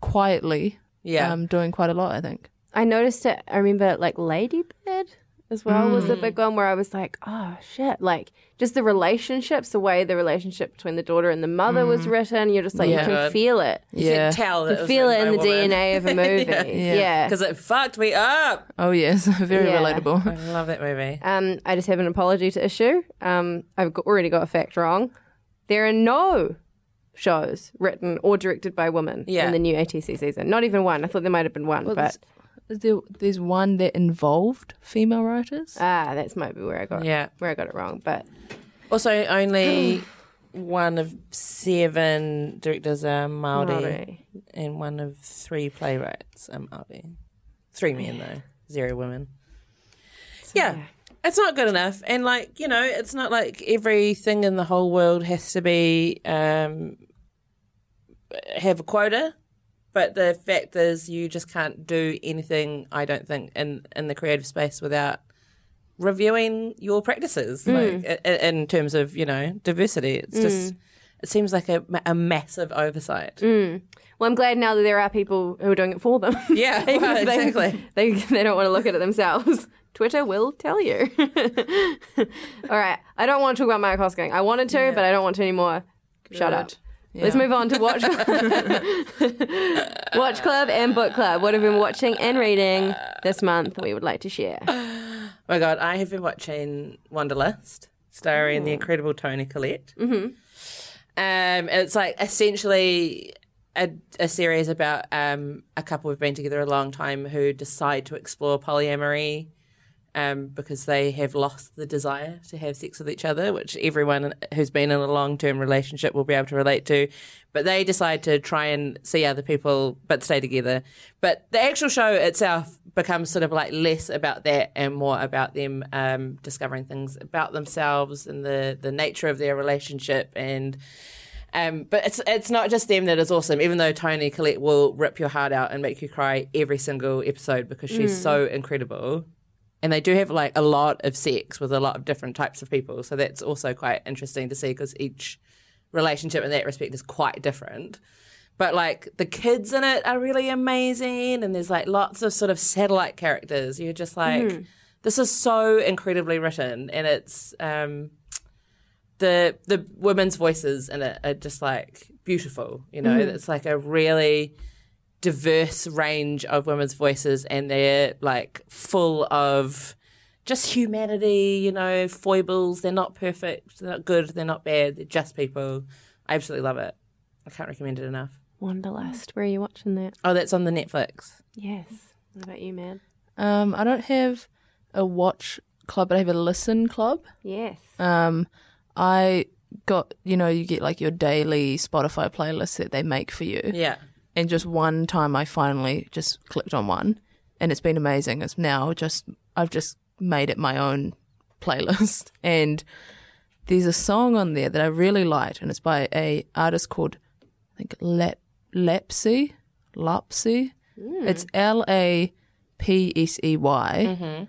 quietly Yeah. um, doing quite a lot, I think. I noticed it. I remember like Lady Bird as well was Mm. a big one where I was like, oh shit, like just the relationships, the way the relationship between the daughter and the mother was written. You're just like Mm. Yeah. you can feel it. you yeah. can tell that You it was feel it in the woman. DNA of a [laughs] movie. Yeah. yeah. Because it fucked me up. Oh, yes. [laughs] Very Yeah. relatable. I love that movie. Um, I just have an apology to issue. Um, I've already got a fact wrong. There are no shows written or directed by women Yeah. in the new ATC season. Not even one. I thought there might have been one, Well, but Is there, there's one that involved female writers. ah, that's might be where I got Yeah. where I got it wrong. But Also, only [gasps] one of seven directors are Maori, Maori. and one of three playwrights are Maori. Three men though, zero women. yeah, it's not good enough. And like you know, it's not like everything in the whole world has to be um, have a quota. But the fact is, you just can't do anything. I don't think in in the creative space without reviewing your practices, mm. like i- i- in terms of you know diversity. It's just mm. it seems like a, a massive oversight. Mm. well, I'm glad now that there are people who are doing it for them. Yeah, [laughs] well, they, exactly. [laughs] They they don't want to look at it themselves. [laughs] Twitter will tell you. All right, I don't want to talk about my Maya Hosking. I wanted to, but I don't want to anymore. Shut up. Let's move on to watch [laughs] watch club and book club. What have you been watching and reading this month? We would like to share. Oh my god, I have been watching Wanderlust, starring the incredible Toni Collette. Mm-hmm. Um, it's like essentially a, a series about um, a couple who've been together a long time who decide to explore polyamory um, because they have lost the desire to have sex with each other, which everyone who's been in a long term relationship will be able to relate to. But they decide to try and see other people but stay together. But the actual show itself becomes sort of like less about that and more about them um, discovering things about themselves and the, the nature of their relationship and. Um, but it's it's not just them that is awesome. Even though Toni Collette will rip your heart out and make you cry every single episode because she's so incredible and they do have like a lot of sex with a lot of different types of people. So that's also quite interesting to see because each relationship in that respect is quite different. But like the kids in it are really amazing, and there's like lots of sort of satellite characters. You're just like, this is so incredibly written, and it's um, the the women's voices in it are just like beautiful. You know, it's like a really diverse range of women's voices and they're like full of just humanity, you know, foibles. They're not perfect, they're not good, they're not bad, they're just people. I absolutely love it. I can't recommend it enough. Wanderlust. Where are you watching that? Oh, that's on the Netflix. Yes. What about you, man? Um, I don't have a watch club, but I have a listen club. Yes. Um, I got you know you get like your daily Spotify playlist that they make for you, Yeah. And just one time I finally just clicked on one, and it's been amazing. It's now just I've just made it my own playlist, [laughs] and there's a song on there that I really liked, and it's by a artist called I think Lap Lapsy Lapsy. It's L A P S E Y,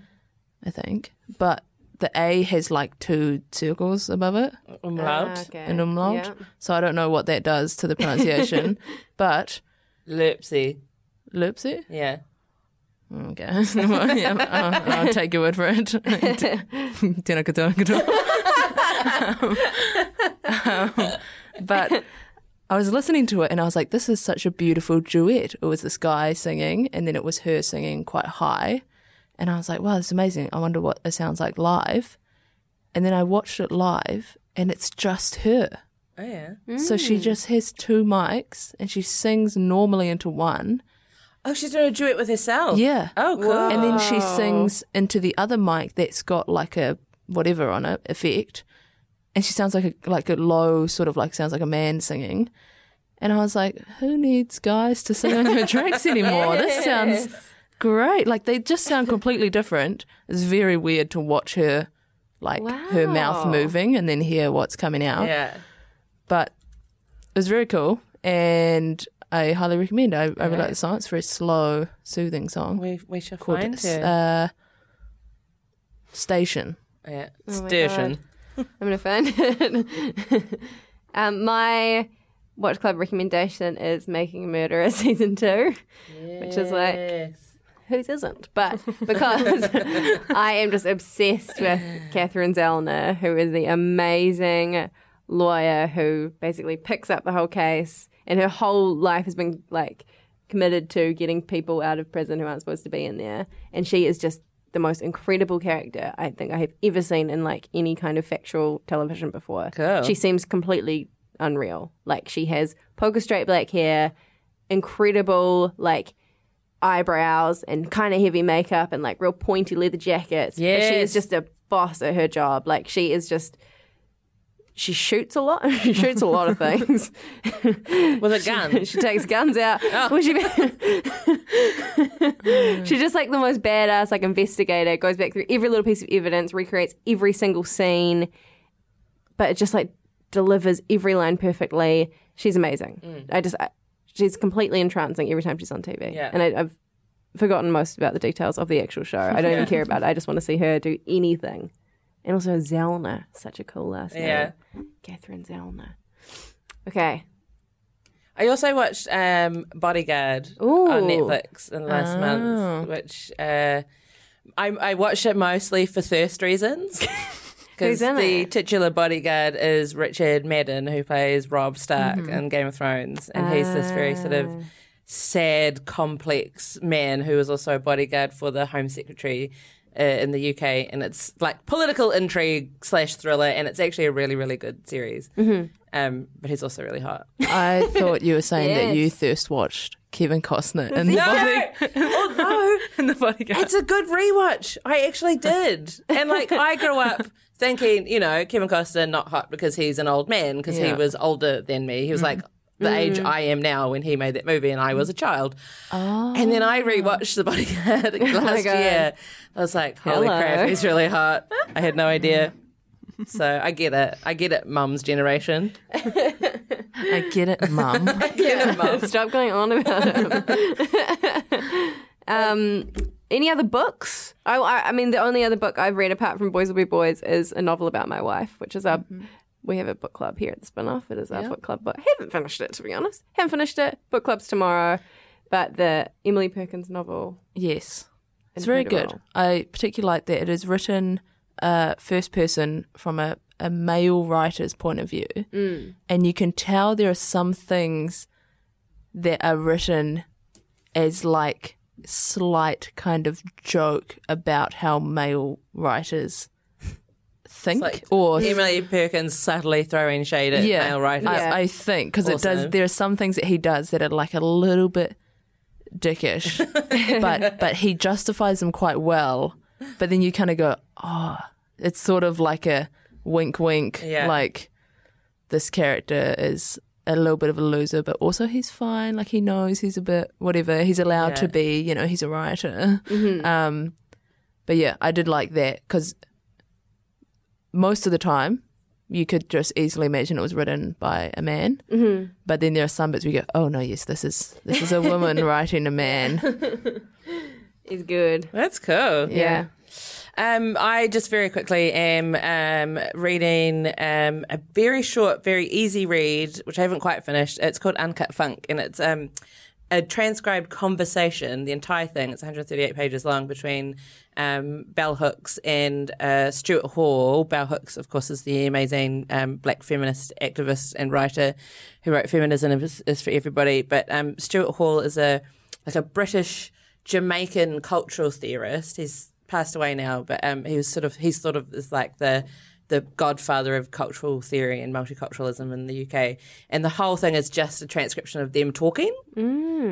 I think, but the A has like two circles above it Umlaut. Ah, okay. an umlaut. Yeah. So I don't know what that does to the pronunciation, [laughs] but Lipsy. Lupsi. Yeah. Okay, [laughs] Well, yeah, I'll, I'll take your word for it. Tēnā katoa katoa. Um, but I was listening to it and I was like, this is such a beautiful duet. It was this guy singing and then it was her singing quite high. And I was like, wow, this is amazing. I wonder what it sounds like live. And then I watched it live and it's just her. Oh yeah. So she mm. just has two mics and she sings normally into one. Oh, she's doing a duet with herself. Yeah. Oh, cool. And then she sings into the other mic that's got like a whatever on it effect, and she sounds like a like a low sort of like sounds like a man singing. And I was like, who needs guys to sing on your tracks [laughs] anymore? This sounds great. Like they just sound completely different. It's very weird to watch her like her mouth moving and then hear what's coming out. Yeah. But it was very cool and I highly recommend. I, I really like the song. It's a very slow, soothing song We we shall called find her. uh, Station. yeah. Oh Station. [laughs] I'm gonna find it. [laughs] um, my watch club recommendation is Making a Murderer [laughs] season two, which is like Yes. whose isn't? But because I am just obsessed with Catherine Zellner, who is the amazing lawyer who basically picks up the whole case, and her whole life has been like committed to getting people out of prison who aren't supposed to be in there, and she is just the most incredible character I think I have ever seen in like any kind of factual television before. Cool. She seems completely unreal. Like she has poker straight black hair, incredible like eyebrows and kind of heavy makeup and like real pointy leather jackets. Yeah, she is just a boss at her job. Like she is just she shoots a lot. [laughs] she shoots a lot of things. [laughs] With a gun. [laughs] she takes guns out. Oh. Well, she, she's just like the most badass like investigator. Goes back through every little piece of evidence, recreates every single scene, but it just like delivers every line perfectly. She's amazing. Mm. I just I, she's completely entrancing every time she's on TV. Yeah. and I, I've forgotten most about the details of the actual show. I don't even care about it. I just want to see her do anything. And also Zellner, such a cool last name. Yeah. Catherine Zellner. Okay. I also watched um, Bodyguard Ooh. on Netflix in the last month, which uh, I, I watched it mostly for thirst reasons. [laughs] Because the it? titular bodyguard is Richard Madden, who plays Rob Stark Mm-hmm. in Game of Thrones. And he's this very sort of sad, complex man who is also a bodyguard for the Home Secretary uh, in the UK. And it's like political intrigue slash thriller. And it's actually a really, really good series. Mm-hmm. Um, but he's also really hot. I thought you were saying that you Yes. thirst watched Kevin Costner in the No! body Although [laughs] in the bodyguard. It's a good rewatch. I actually did. And like I grew up thinking, you know, Kevin Costner not hot because he's an old man because he was older than me. He was like the age I am now when he made that movie and I was a child. Oh. And then I rewatched The Bodyguard [laughs] last God. year. I was like, holy Hello. crap, he's really hot. I had no idea. So I get it. I get it, mum's generation. I get it, mum. [laughs] I Get it, mum. [laughs] Stop going on about it. um, any other books? I, I, I mean, the only other book I've read apart from Boys Will Be Boys is a novel about my wife, which is our. We have a book club here at the Spinoff. It is our Yeah. book club, but haven't finished it to be honest. Haven't finished it. Book club's tomorrow, but the Emily Perkins novel. Yes. It's very good. I particularly like that it is written uh, first person from a, a male writer's point of view. Mm. And you can tell there are some things that are written as like slight kind of joke about how male writers think like or Emily Perkins subtly throwing shade at yeah, male writers. I, I think because it does. There are some things that he does that are like a little bit dickish, [laughs] but but he justifies them quite well. But then you kind of go, oh, it's sort of like a wink, wink. Yeah. Like this character is a little bit of a loser, but also he's fine. Like he knows he's a bit whatever. He's allowed to be. You know, he's a writer. Um, but yeah, I did like that because most of the time you could just easily imagine it was written by a man. Mm-hmm. But then there are some bits where you go, oh no, yes, this is this is a woman [laughs] writing a man. [laughs] Is good. That's cool. Yeah. Um, I just very quickly am um, reading um, a very short, very easy read, which I haven't quite finished. It's called Uncut Funk, and it's um, a transcribed conversation, the entire thing. It's 138 pages long between um, Bell Hooks and uh, Stuart Hall. Bell Hooks, of course, is the amazing um, black feminist activist and writer who wrote Feminism is, is for Everybody. But um, Stuart Hall is a like a British Jamaican cultural theorist. He's passed away now, but um, he was sort of he's sort of is like the the godfather of cultural theory and multiculturalism in the UK. And the whole thing is just a transcription of them talking.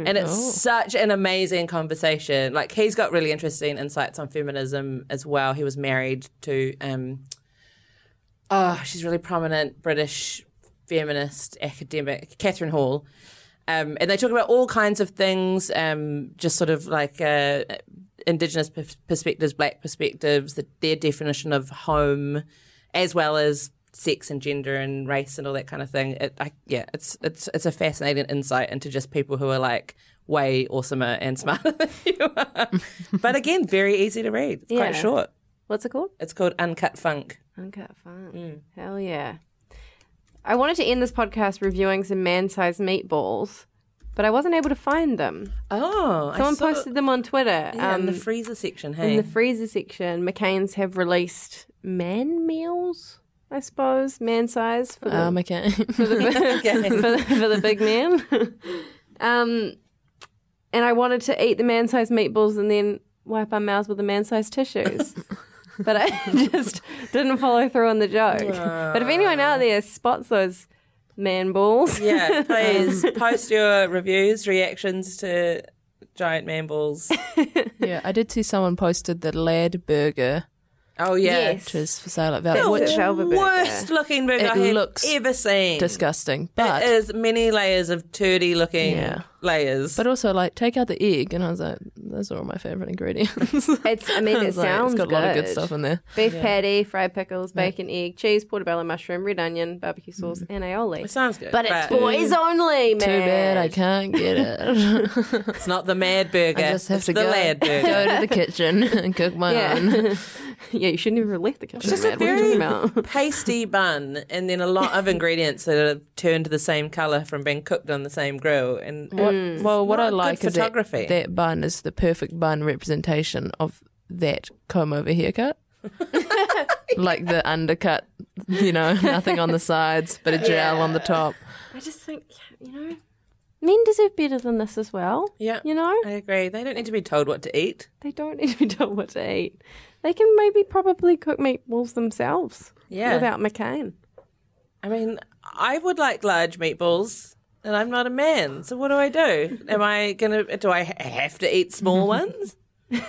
And it's such an amazing conversation. Like he's got really interesting insights on feminism as well. He was married to um oh, she's really prominent British feminist academic, Catherine Hall. Um, and they talk about all kinds of things, um, just sort of like uh, Indigenous perspectives, Black perspectives, the, their definition of home, as well as sex and gender and race and all that kind of thing. It, I, yeah, it's it's it's a fascinating insight into just people who are like way awesomer and [laughs] smarter than you are. but again, very easy to read. It's quite short. What's it called? It's called Uncut Funk. Uncut fun. Mm. Hell yeah. I wanted to end this podcast reviewing some man-sized meatballs, but I wasn't able to find them. Oh, I Someone saw- posted them on Twitter. yeah, in the um, freezer section. Hey, in the freezer section, McCain's have released man meals, I suppose, man size for the, Um, [laughs] okay. for, the, [laughs] for, the, for the big man. [laughs] um, and I wanted to eat the man size meatballs and then wipe our mouths with the man size tissues. but I just didn't follow through on the joke. But if anyone out there spots those man balls, yeah, [laughs] please post your reviews, reactions to giant man balls. [laughs] yeah, I did see someone posted the Lad Burger, Oh yeah, Yes. which is for sale at That's Velvet, it. which Velvet burger. worst looking burger I have looks ever seen. disgusting. But it is many layers of turdy looking Yeah. layers. but also like take out the egg, and I was like, those are all my favorite ingredients. [laughs] it's, I mean, I it was like, sounds it's got a lot of good stuff in there. Beef patty, fried pickles, bacon, egg, cheese, portobello mushroom, red onion, barbecue sauce, mm. and aioli. it sounds good, But it's boys only, man. Too bad I can't get it. [laughs] it's not the mad burger. I just have it's to the go, lad burger. go to the kitchen and cook my own. [laughs] Yeah. [laughs] yeah, you shouldn't even left the kitchen. It's just a man. What are you very [laughs] pasty bun, and then a lot of ingredients that have turned the same color from being cooked on the same grill. And mm. What, well, what not I like is that, photography. that bun is the perfect bun representation of that comb over haircut. [laughs] like the undercut, you know, nothing on the sides, but a gel on the top. I just think, you know, men deserve better than this as well. Yeah. You know, I agree. They don't need to be told what to eat. they don't need to be [laughs] told what to eat. They can maybe probably cook meatballs themselves. Yeah. Without McCain. I mean, I would like large meatballs, and I'm not a man. So what do I do? Am I gonna? Do I have to eat small [laughs] ones?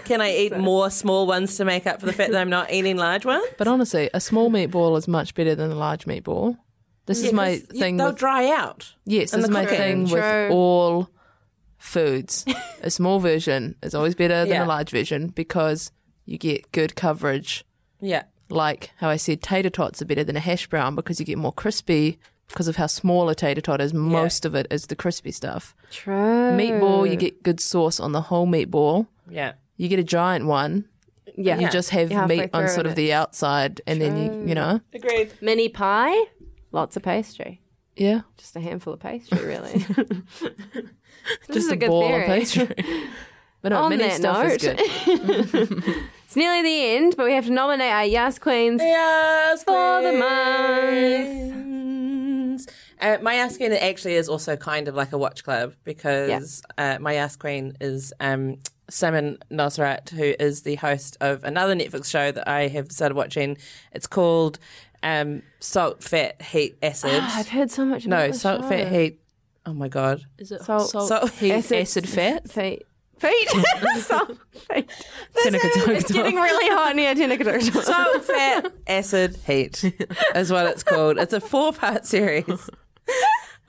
Can I eat more small ones to make up for the fact that I'm not eating large ones? But honestly, a small meatball is much better than a large meatball. This is my thing. They'll with, dry out. yes, this is my thing True. with all foods. [laughs] a small version is always better than Yeah. a large version because you get good coverage. Yeah. Like how I said, tater tots are better than a hash brown because you get more crispy because of how small a tater tot is. Most of it is the crispy stuff. True. Meatball, you get good sauce on the whole meatball. Yeah. You get a giant one. Yeah. You just have meat on sort and of the outside, and then you, you know, Agreed. Mini pie, lots of pastry. yeah, Just a handful of pastry, really. [laughs] Just a, a good ball theory. of pastry. [laughs] But no, On mini that stuff is note- good. [laughs] It's nearly the end, but we have to nominate our Yas Queens. Yes, For the month. Uh, my Ask Queen actually is also kind of like a watch club because uh, my Ask Queen is um, Samin Nosrat, who is the host of another Netflix show that I have started watching. It's called um, Salt, Fat, Heat, Acid. Ah, I've heard so much about no, this Salt, show. Fat, Heat. Oh my God. Is it Salt- salt, salt, heat, acid- acid, fat? Feet. Feet. [laughs] Salt, [laughs] feet. Tinaka It's getting really hot near Tinaka [laughs] Salt, Fat, Acid, Heat is what it's called. It's a four part series.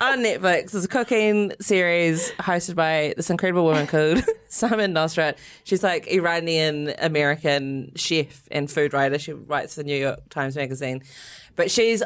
On Netflix, it's a cooking series hosted by this incredible woman called [laughs] Samin Nosrat. She's like Iranian American chef and food writer. She writes for the New York Times Magazine, but she's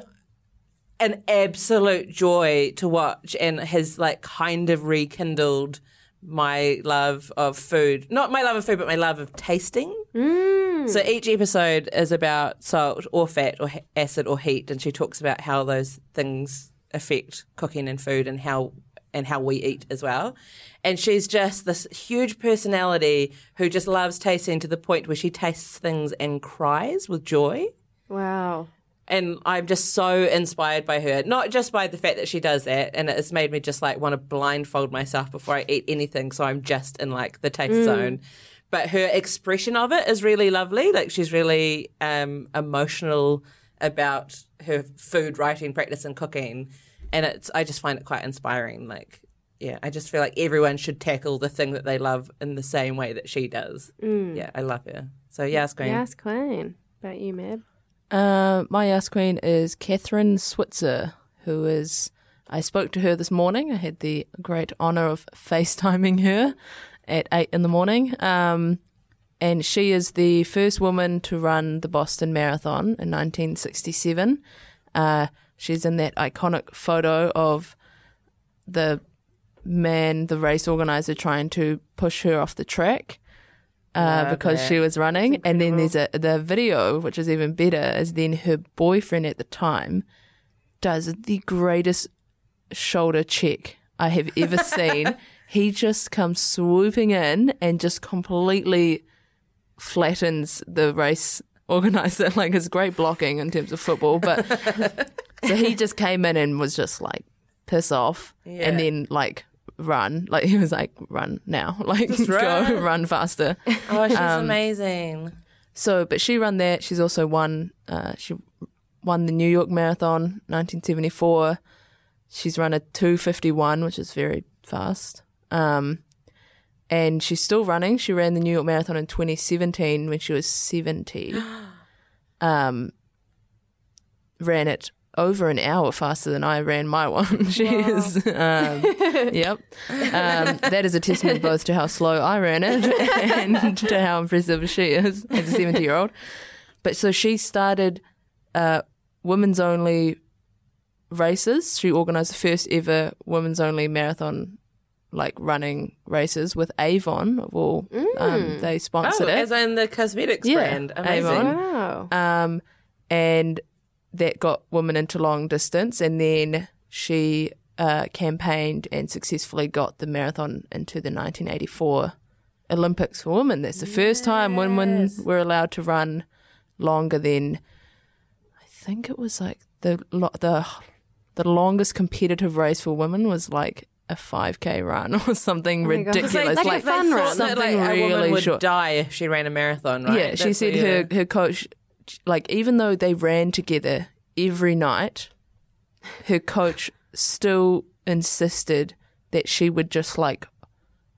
an absolute joy to watch and has like kind of rekindled my love of food. Not my love of food, but my love of tasting. Mm. So each episode is about salt or fat or acid or heat, and she talks about how those things affect cooking and food and how and how we eat as well. And she's just this huge personality who just loves tasting to the point where she tastes things and cries with joy. Wow. And I'm just so inspired by her, not just by the fact that she does that, and it's made me just like want to blindfold myself before I eat anything, so I'm just in like the taste zone. But her expression of it is really lovely. Like she's really um, emotional about her food writing practice and cooking, and it's I just find it quite inspiring. Like, yeah, I just feel like everyone should tackle the thing that they love in the same way that she does. Yeah, I love her. So yes, Queen. Yas Queen. About you, Mad? Uh, my yes Queen is Kathrine Switzer, who is. I spoke to her this morning. I had the great honour of [laughs] FaceTiming her at eight in the morning. Um, and she is the first woman to run the Boston Marathon in 1967. Uh, she's in that iconic photo of the man, the race organizer, trying to push her off the track uh, Love because it. she was running. And then there's a the video, which is even better, is then her boyfriend at the time does the greatest shoulder check I have ever [laughs] seen. he just comes swooping in and just completely flattens the race organizer. [laughs] Like it's great blocking in terms of football, but [laughs] so he just came in and was just like piss off, Yeah. and then like run. Like he was like run now, [laughs] like run. go run faster. Oh, she's amazing. So, but she ran that. She's also won. Uh, she won the New York Marathon, 1974. She's run a 251, which is very fast. Um, and she's still running. She ran the New York Marathon in 2017 when she was 70. [gasps] um, ran it over an hour faster than I ran my one. [laughs] she is, um, yep. Um, that is a testament both to how slow I ran it [laughs] and to how impressive she is as a 70 year old. But so she started uh, women's only races. She organised the first ever women's only marathon like running races with Avon of all. Um, they Oh, sponsored as it. in the cosmetics Yeah, brand. Amazing. Avon. Wow. Um, and that got women into long distance. And then she uh, campaigned and successfully got the marathon into the 1984 Olympics for women. That's the first time women were allowed to run longer than I think it was like the the the longest competitive race for women was like a 5k run [laughs] or something oh my God. ridiculous. Like- like a fun run. something like a really woman would short. die if she ran a marathon, right? Yeah, she That's said what- her yeah. her coach, like even though they ran together every night, her coach still insisted that she would just like,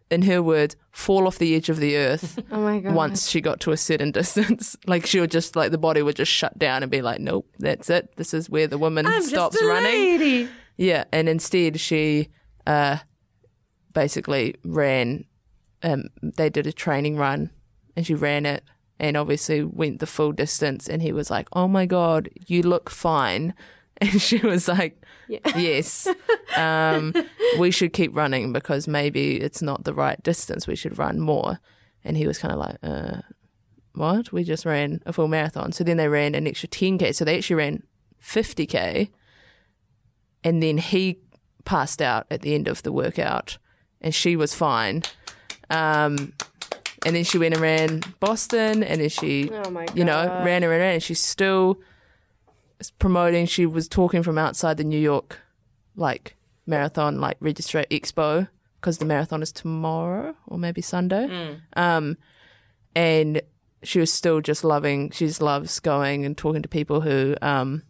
in her words, fall off the edge of the earth [laughs] Oh my god. once she got to a certain [laughs] distance. Like she would just like the body would just shut down and be like, nope, that's it. This is where the woman I'm stops just a running. lady. Yeah, and instead she uh, basically ran. Um, they did a training run, and she ran it, and obviously went the full distance. And he was like, "Oh my god, you look fine," [laughs] and she was like, "Yes, [laughs] um, we should keep running because maybe it's not the right distance. We should run more." And he was kind of like, uh, "What? We just ran a full marathon." So then they ran an extra ten k. So they actually ran fifty k and then he passed out at the end of the workout, and she was fine. Um, and then she went and ran Boston, and then she, Oh you know, ran and ran, and she's still promoting. She was talking from outside the New York, like marathon, like register expo, because the marathon is tomorrow or maybe Sunday. Um, and she was still just loving. She just loves going and talking to people who, um,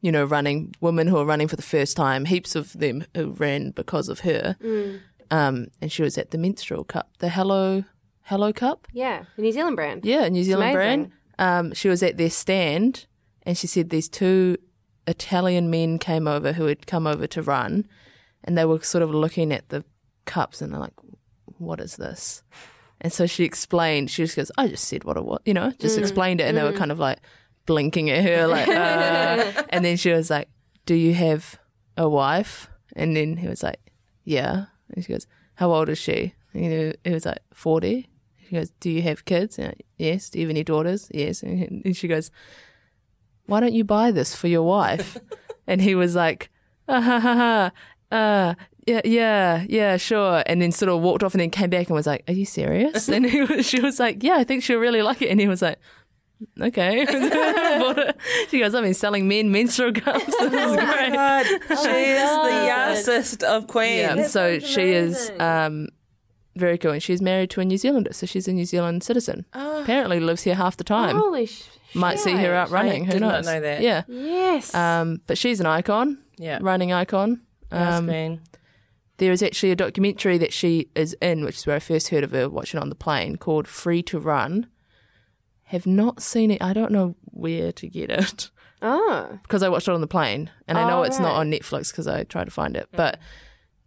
you know, running women who are running for the first time. Heaps of them who ran because of her. Mm. Um, and she was at the Menstrual Cup, the Hello Hello Cup. Yeah, the New Zealand brand. Yeah, New Zealand brand. Um, she was at their stand, and she said these two Italian men came over who had come over to run, and they were sort of looking at the cups, and they're like, "What is this?" And so she explained. She just goes, "I just said what it was," you know, just Mm. explained it, and they were kind of like blinking at her, like, uh, [laughs] and then she was like, "Do you have a wife?" And then he was like, "Yeah," and she goes, "How old is she?" And he was like, 40. She goes, Do you have kids? And I, yes. Do you have any daughters? Yes. And and she goes, Why don't you buy this for your wife? [laughs] and he was like, ah, ha, ha, ha. Uh, yeah, yeah, yeah, sure. And then sort of walked off and then came back and was like, Are you serious? [laughs] And he was, she was like, Yeah, I think she'll really like it. And he was like, Okay. [laughs] She goes, I've been selling men menstrual cups. This is great. God, she is the youngest of queens. Yeah, so sounds she is um, very cool, and she's married to a New Zealander, so she's a New Zealand citizen. Apparently, lives here half the time. Holy sh- Might see her out running. Who did not knows? know that. Yeah, Yes. um, but she's an icon, Yeah. running icon. Yes, Um, queen. there is actually a documentary that she is in, which is where I first heard of her watching on the plane, called "Free to Run." Have not seen it. I don't know where to get it. [laughs] Ah. oh. because I watched it on the plane, and I know Oh, it's not on Netflix because I tried to find it. Mm. But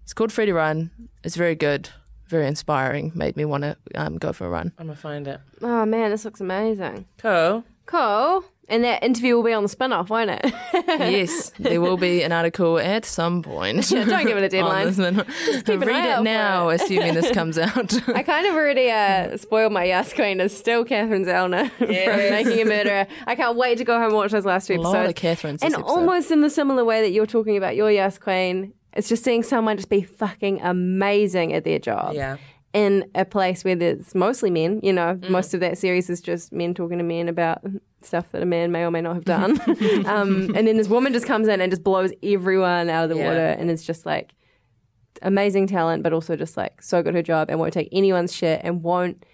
it's called Free to Run. It's very good, very inspiring. Made me want to um, go for a run. I'm gonna find it. Oh man, this looks amazing. Cool. Cool. And that interview will be on the spin off, won't it? [laughs] yes, there will be an article at some point. [laughs] Yeah, don't give it a [laughs] deadline. one. keep an Read it now, it. assuming this comes out. I kind of already uh, spoiled my Yes Queen as still Catherine Zellner from Making a Murderer. I can't wait to go home and watch those last two a episodes. lot of Catherines. And almost in the similar way that you're talking about your Yes Queen, it's just seeing someone just be fucking amazing at their job. Yeah. In a place where there's mostly men, you know, Mm. most of that series is just men talking to men about stuff that a man may or may not have [laughs] done. um, and then this woman just comes in and just blows everyone out of the Yeah. water, and it's just like amazing talent, but also just like so good at her job and won't take anyone's shit and won't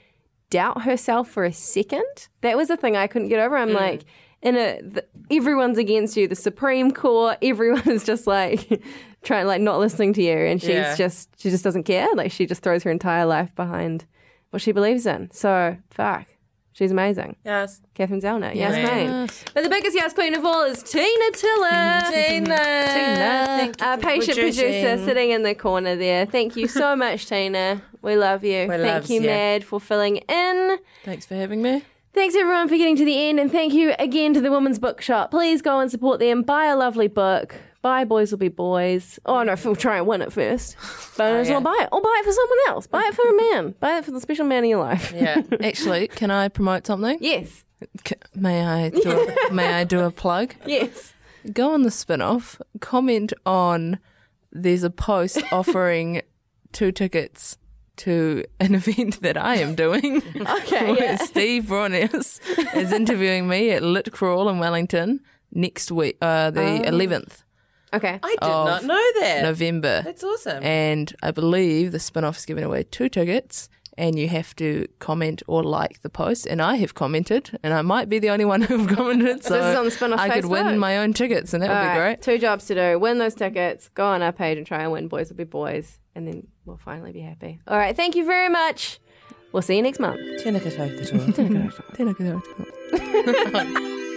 doubt herself for a second. That was the thing I couldn't get over. Mm. I'm like, in a the, everyone's against you. The Supreme Court, everyone is just like trying, like not listening to you, and she's Yeah. just she just doesn't care. Like she just throws her entire life behind what she believes in. So fuck. She's amazing. Yes. Catherine Zellner. Yes, Yeah. queen. But the biggest yes queen of all is Tina Tiller. Tina. Tina. Our patient producer sitting in the corner there. Thank you so much, Tina. We love you. Thank loves you, ya. Mad, for filling in. Thanks for having me. Thanks everyone for getting to the end, and thank you again to the Women's Bookshop. Please go and support them. Buy a lovely book. Buy Boys Will Be Boys. Oh no, we'll try and win it first. But [laughs] Oh, as well buy it. Or buy it for someone else. Buy it for a man. [laughs] buy it for the special man in your life. [laughs] Yeah. Actually, can I promote something? Yes. May I do a, may I do a plug? Yes. go on the spin off, comment on there's a post offering two tickets to an event that I am doing. Okay. Yeah. Steve Braunias is interviewing me at Lit Crawl in Wellington next week, uh, the eleventh Okay. I did not know that. November, That's awesome. and I believe the spin-off is giving away two tickets. And you have to comment or like the post, and I have commented, and I might be the only one [laughs] who've commented. So this is on the Spin-Off I could Facebook? win my own tickets, and that would All be right, great. Two jobs to do. Win those tickets. Go on our page and try and win. Boys will be boys. And then we'll finally be happy. All right. Thank you very much. We'll see you next month. Tēnā koutou katoa. [laughs] Tēnā koutou. [laughs]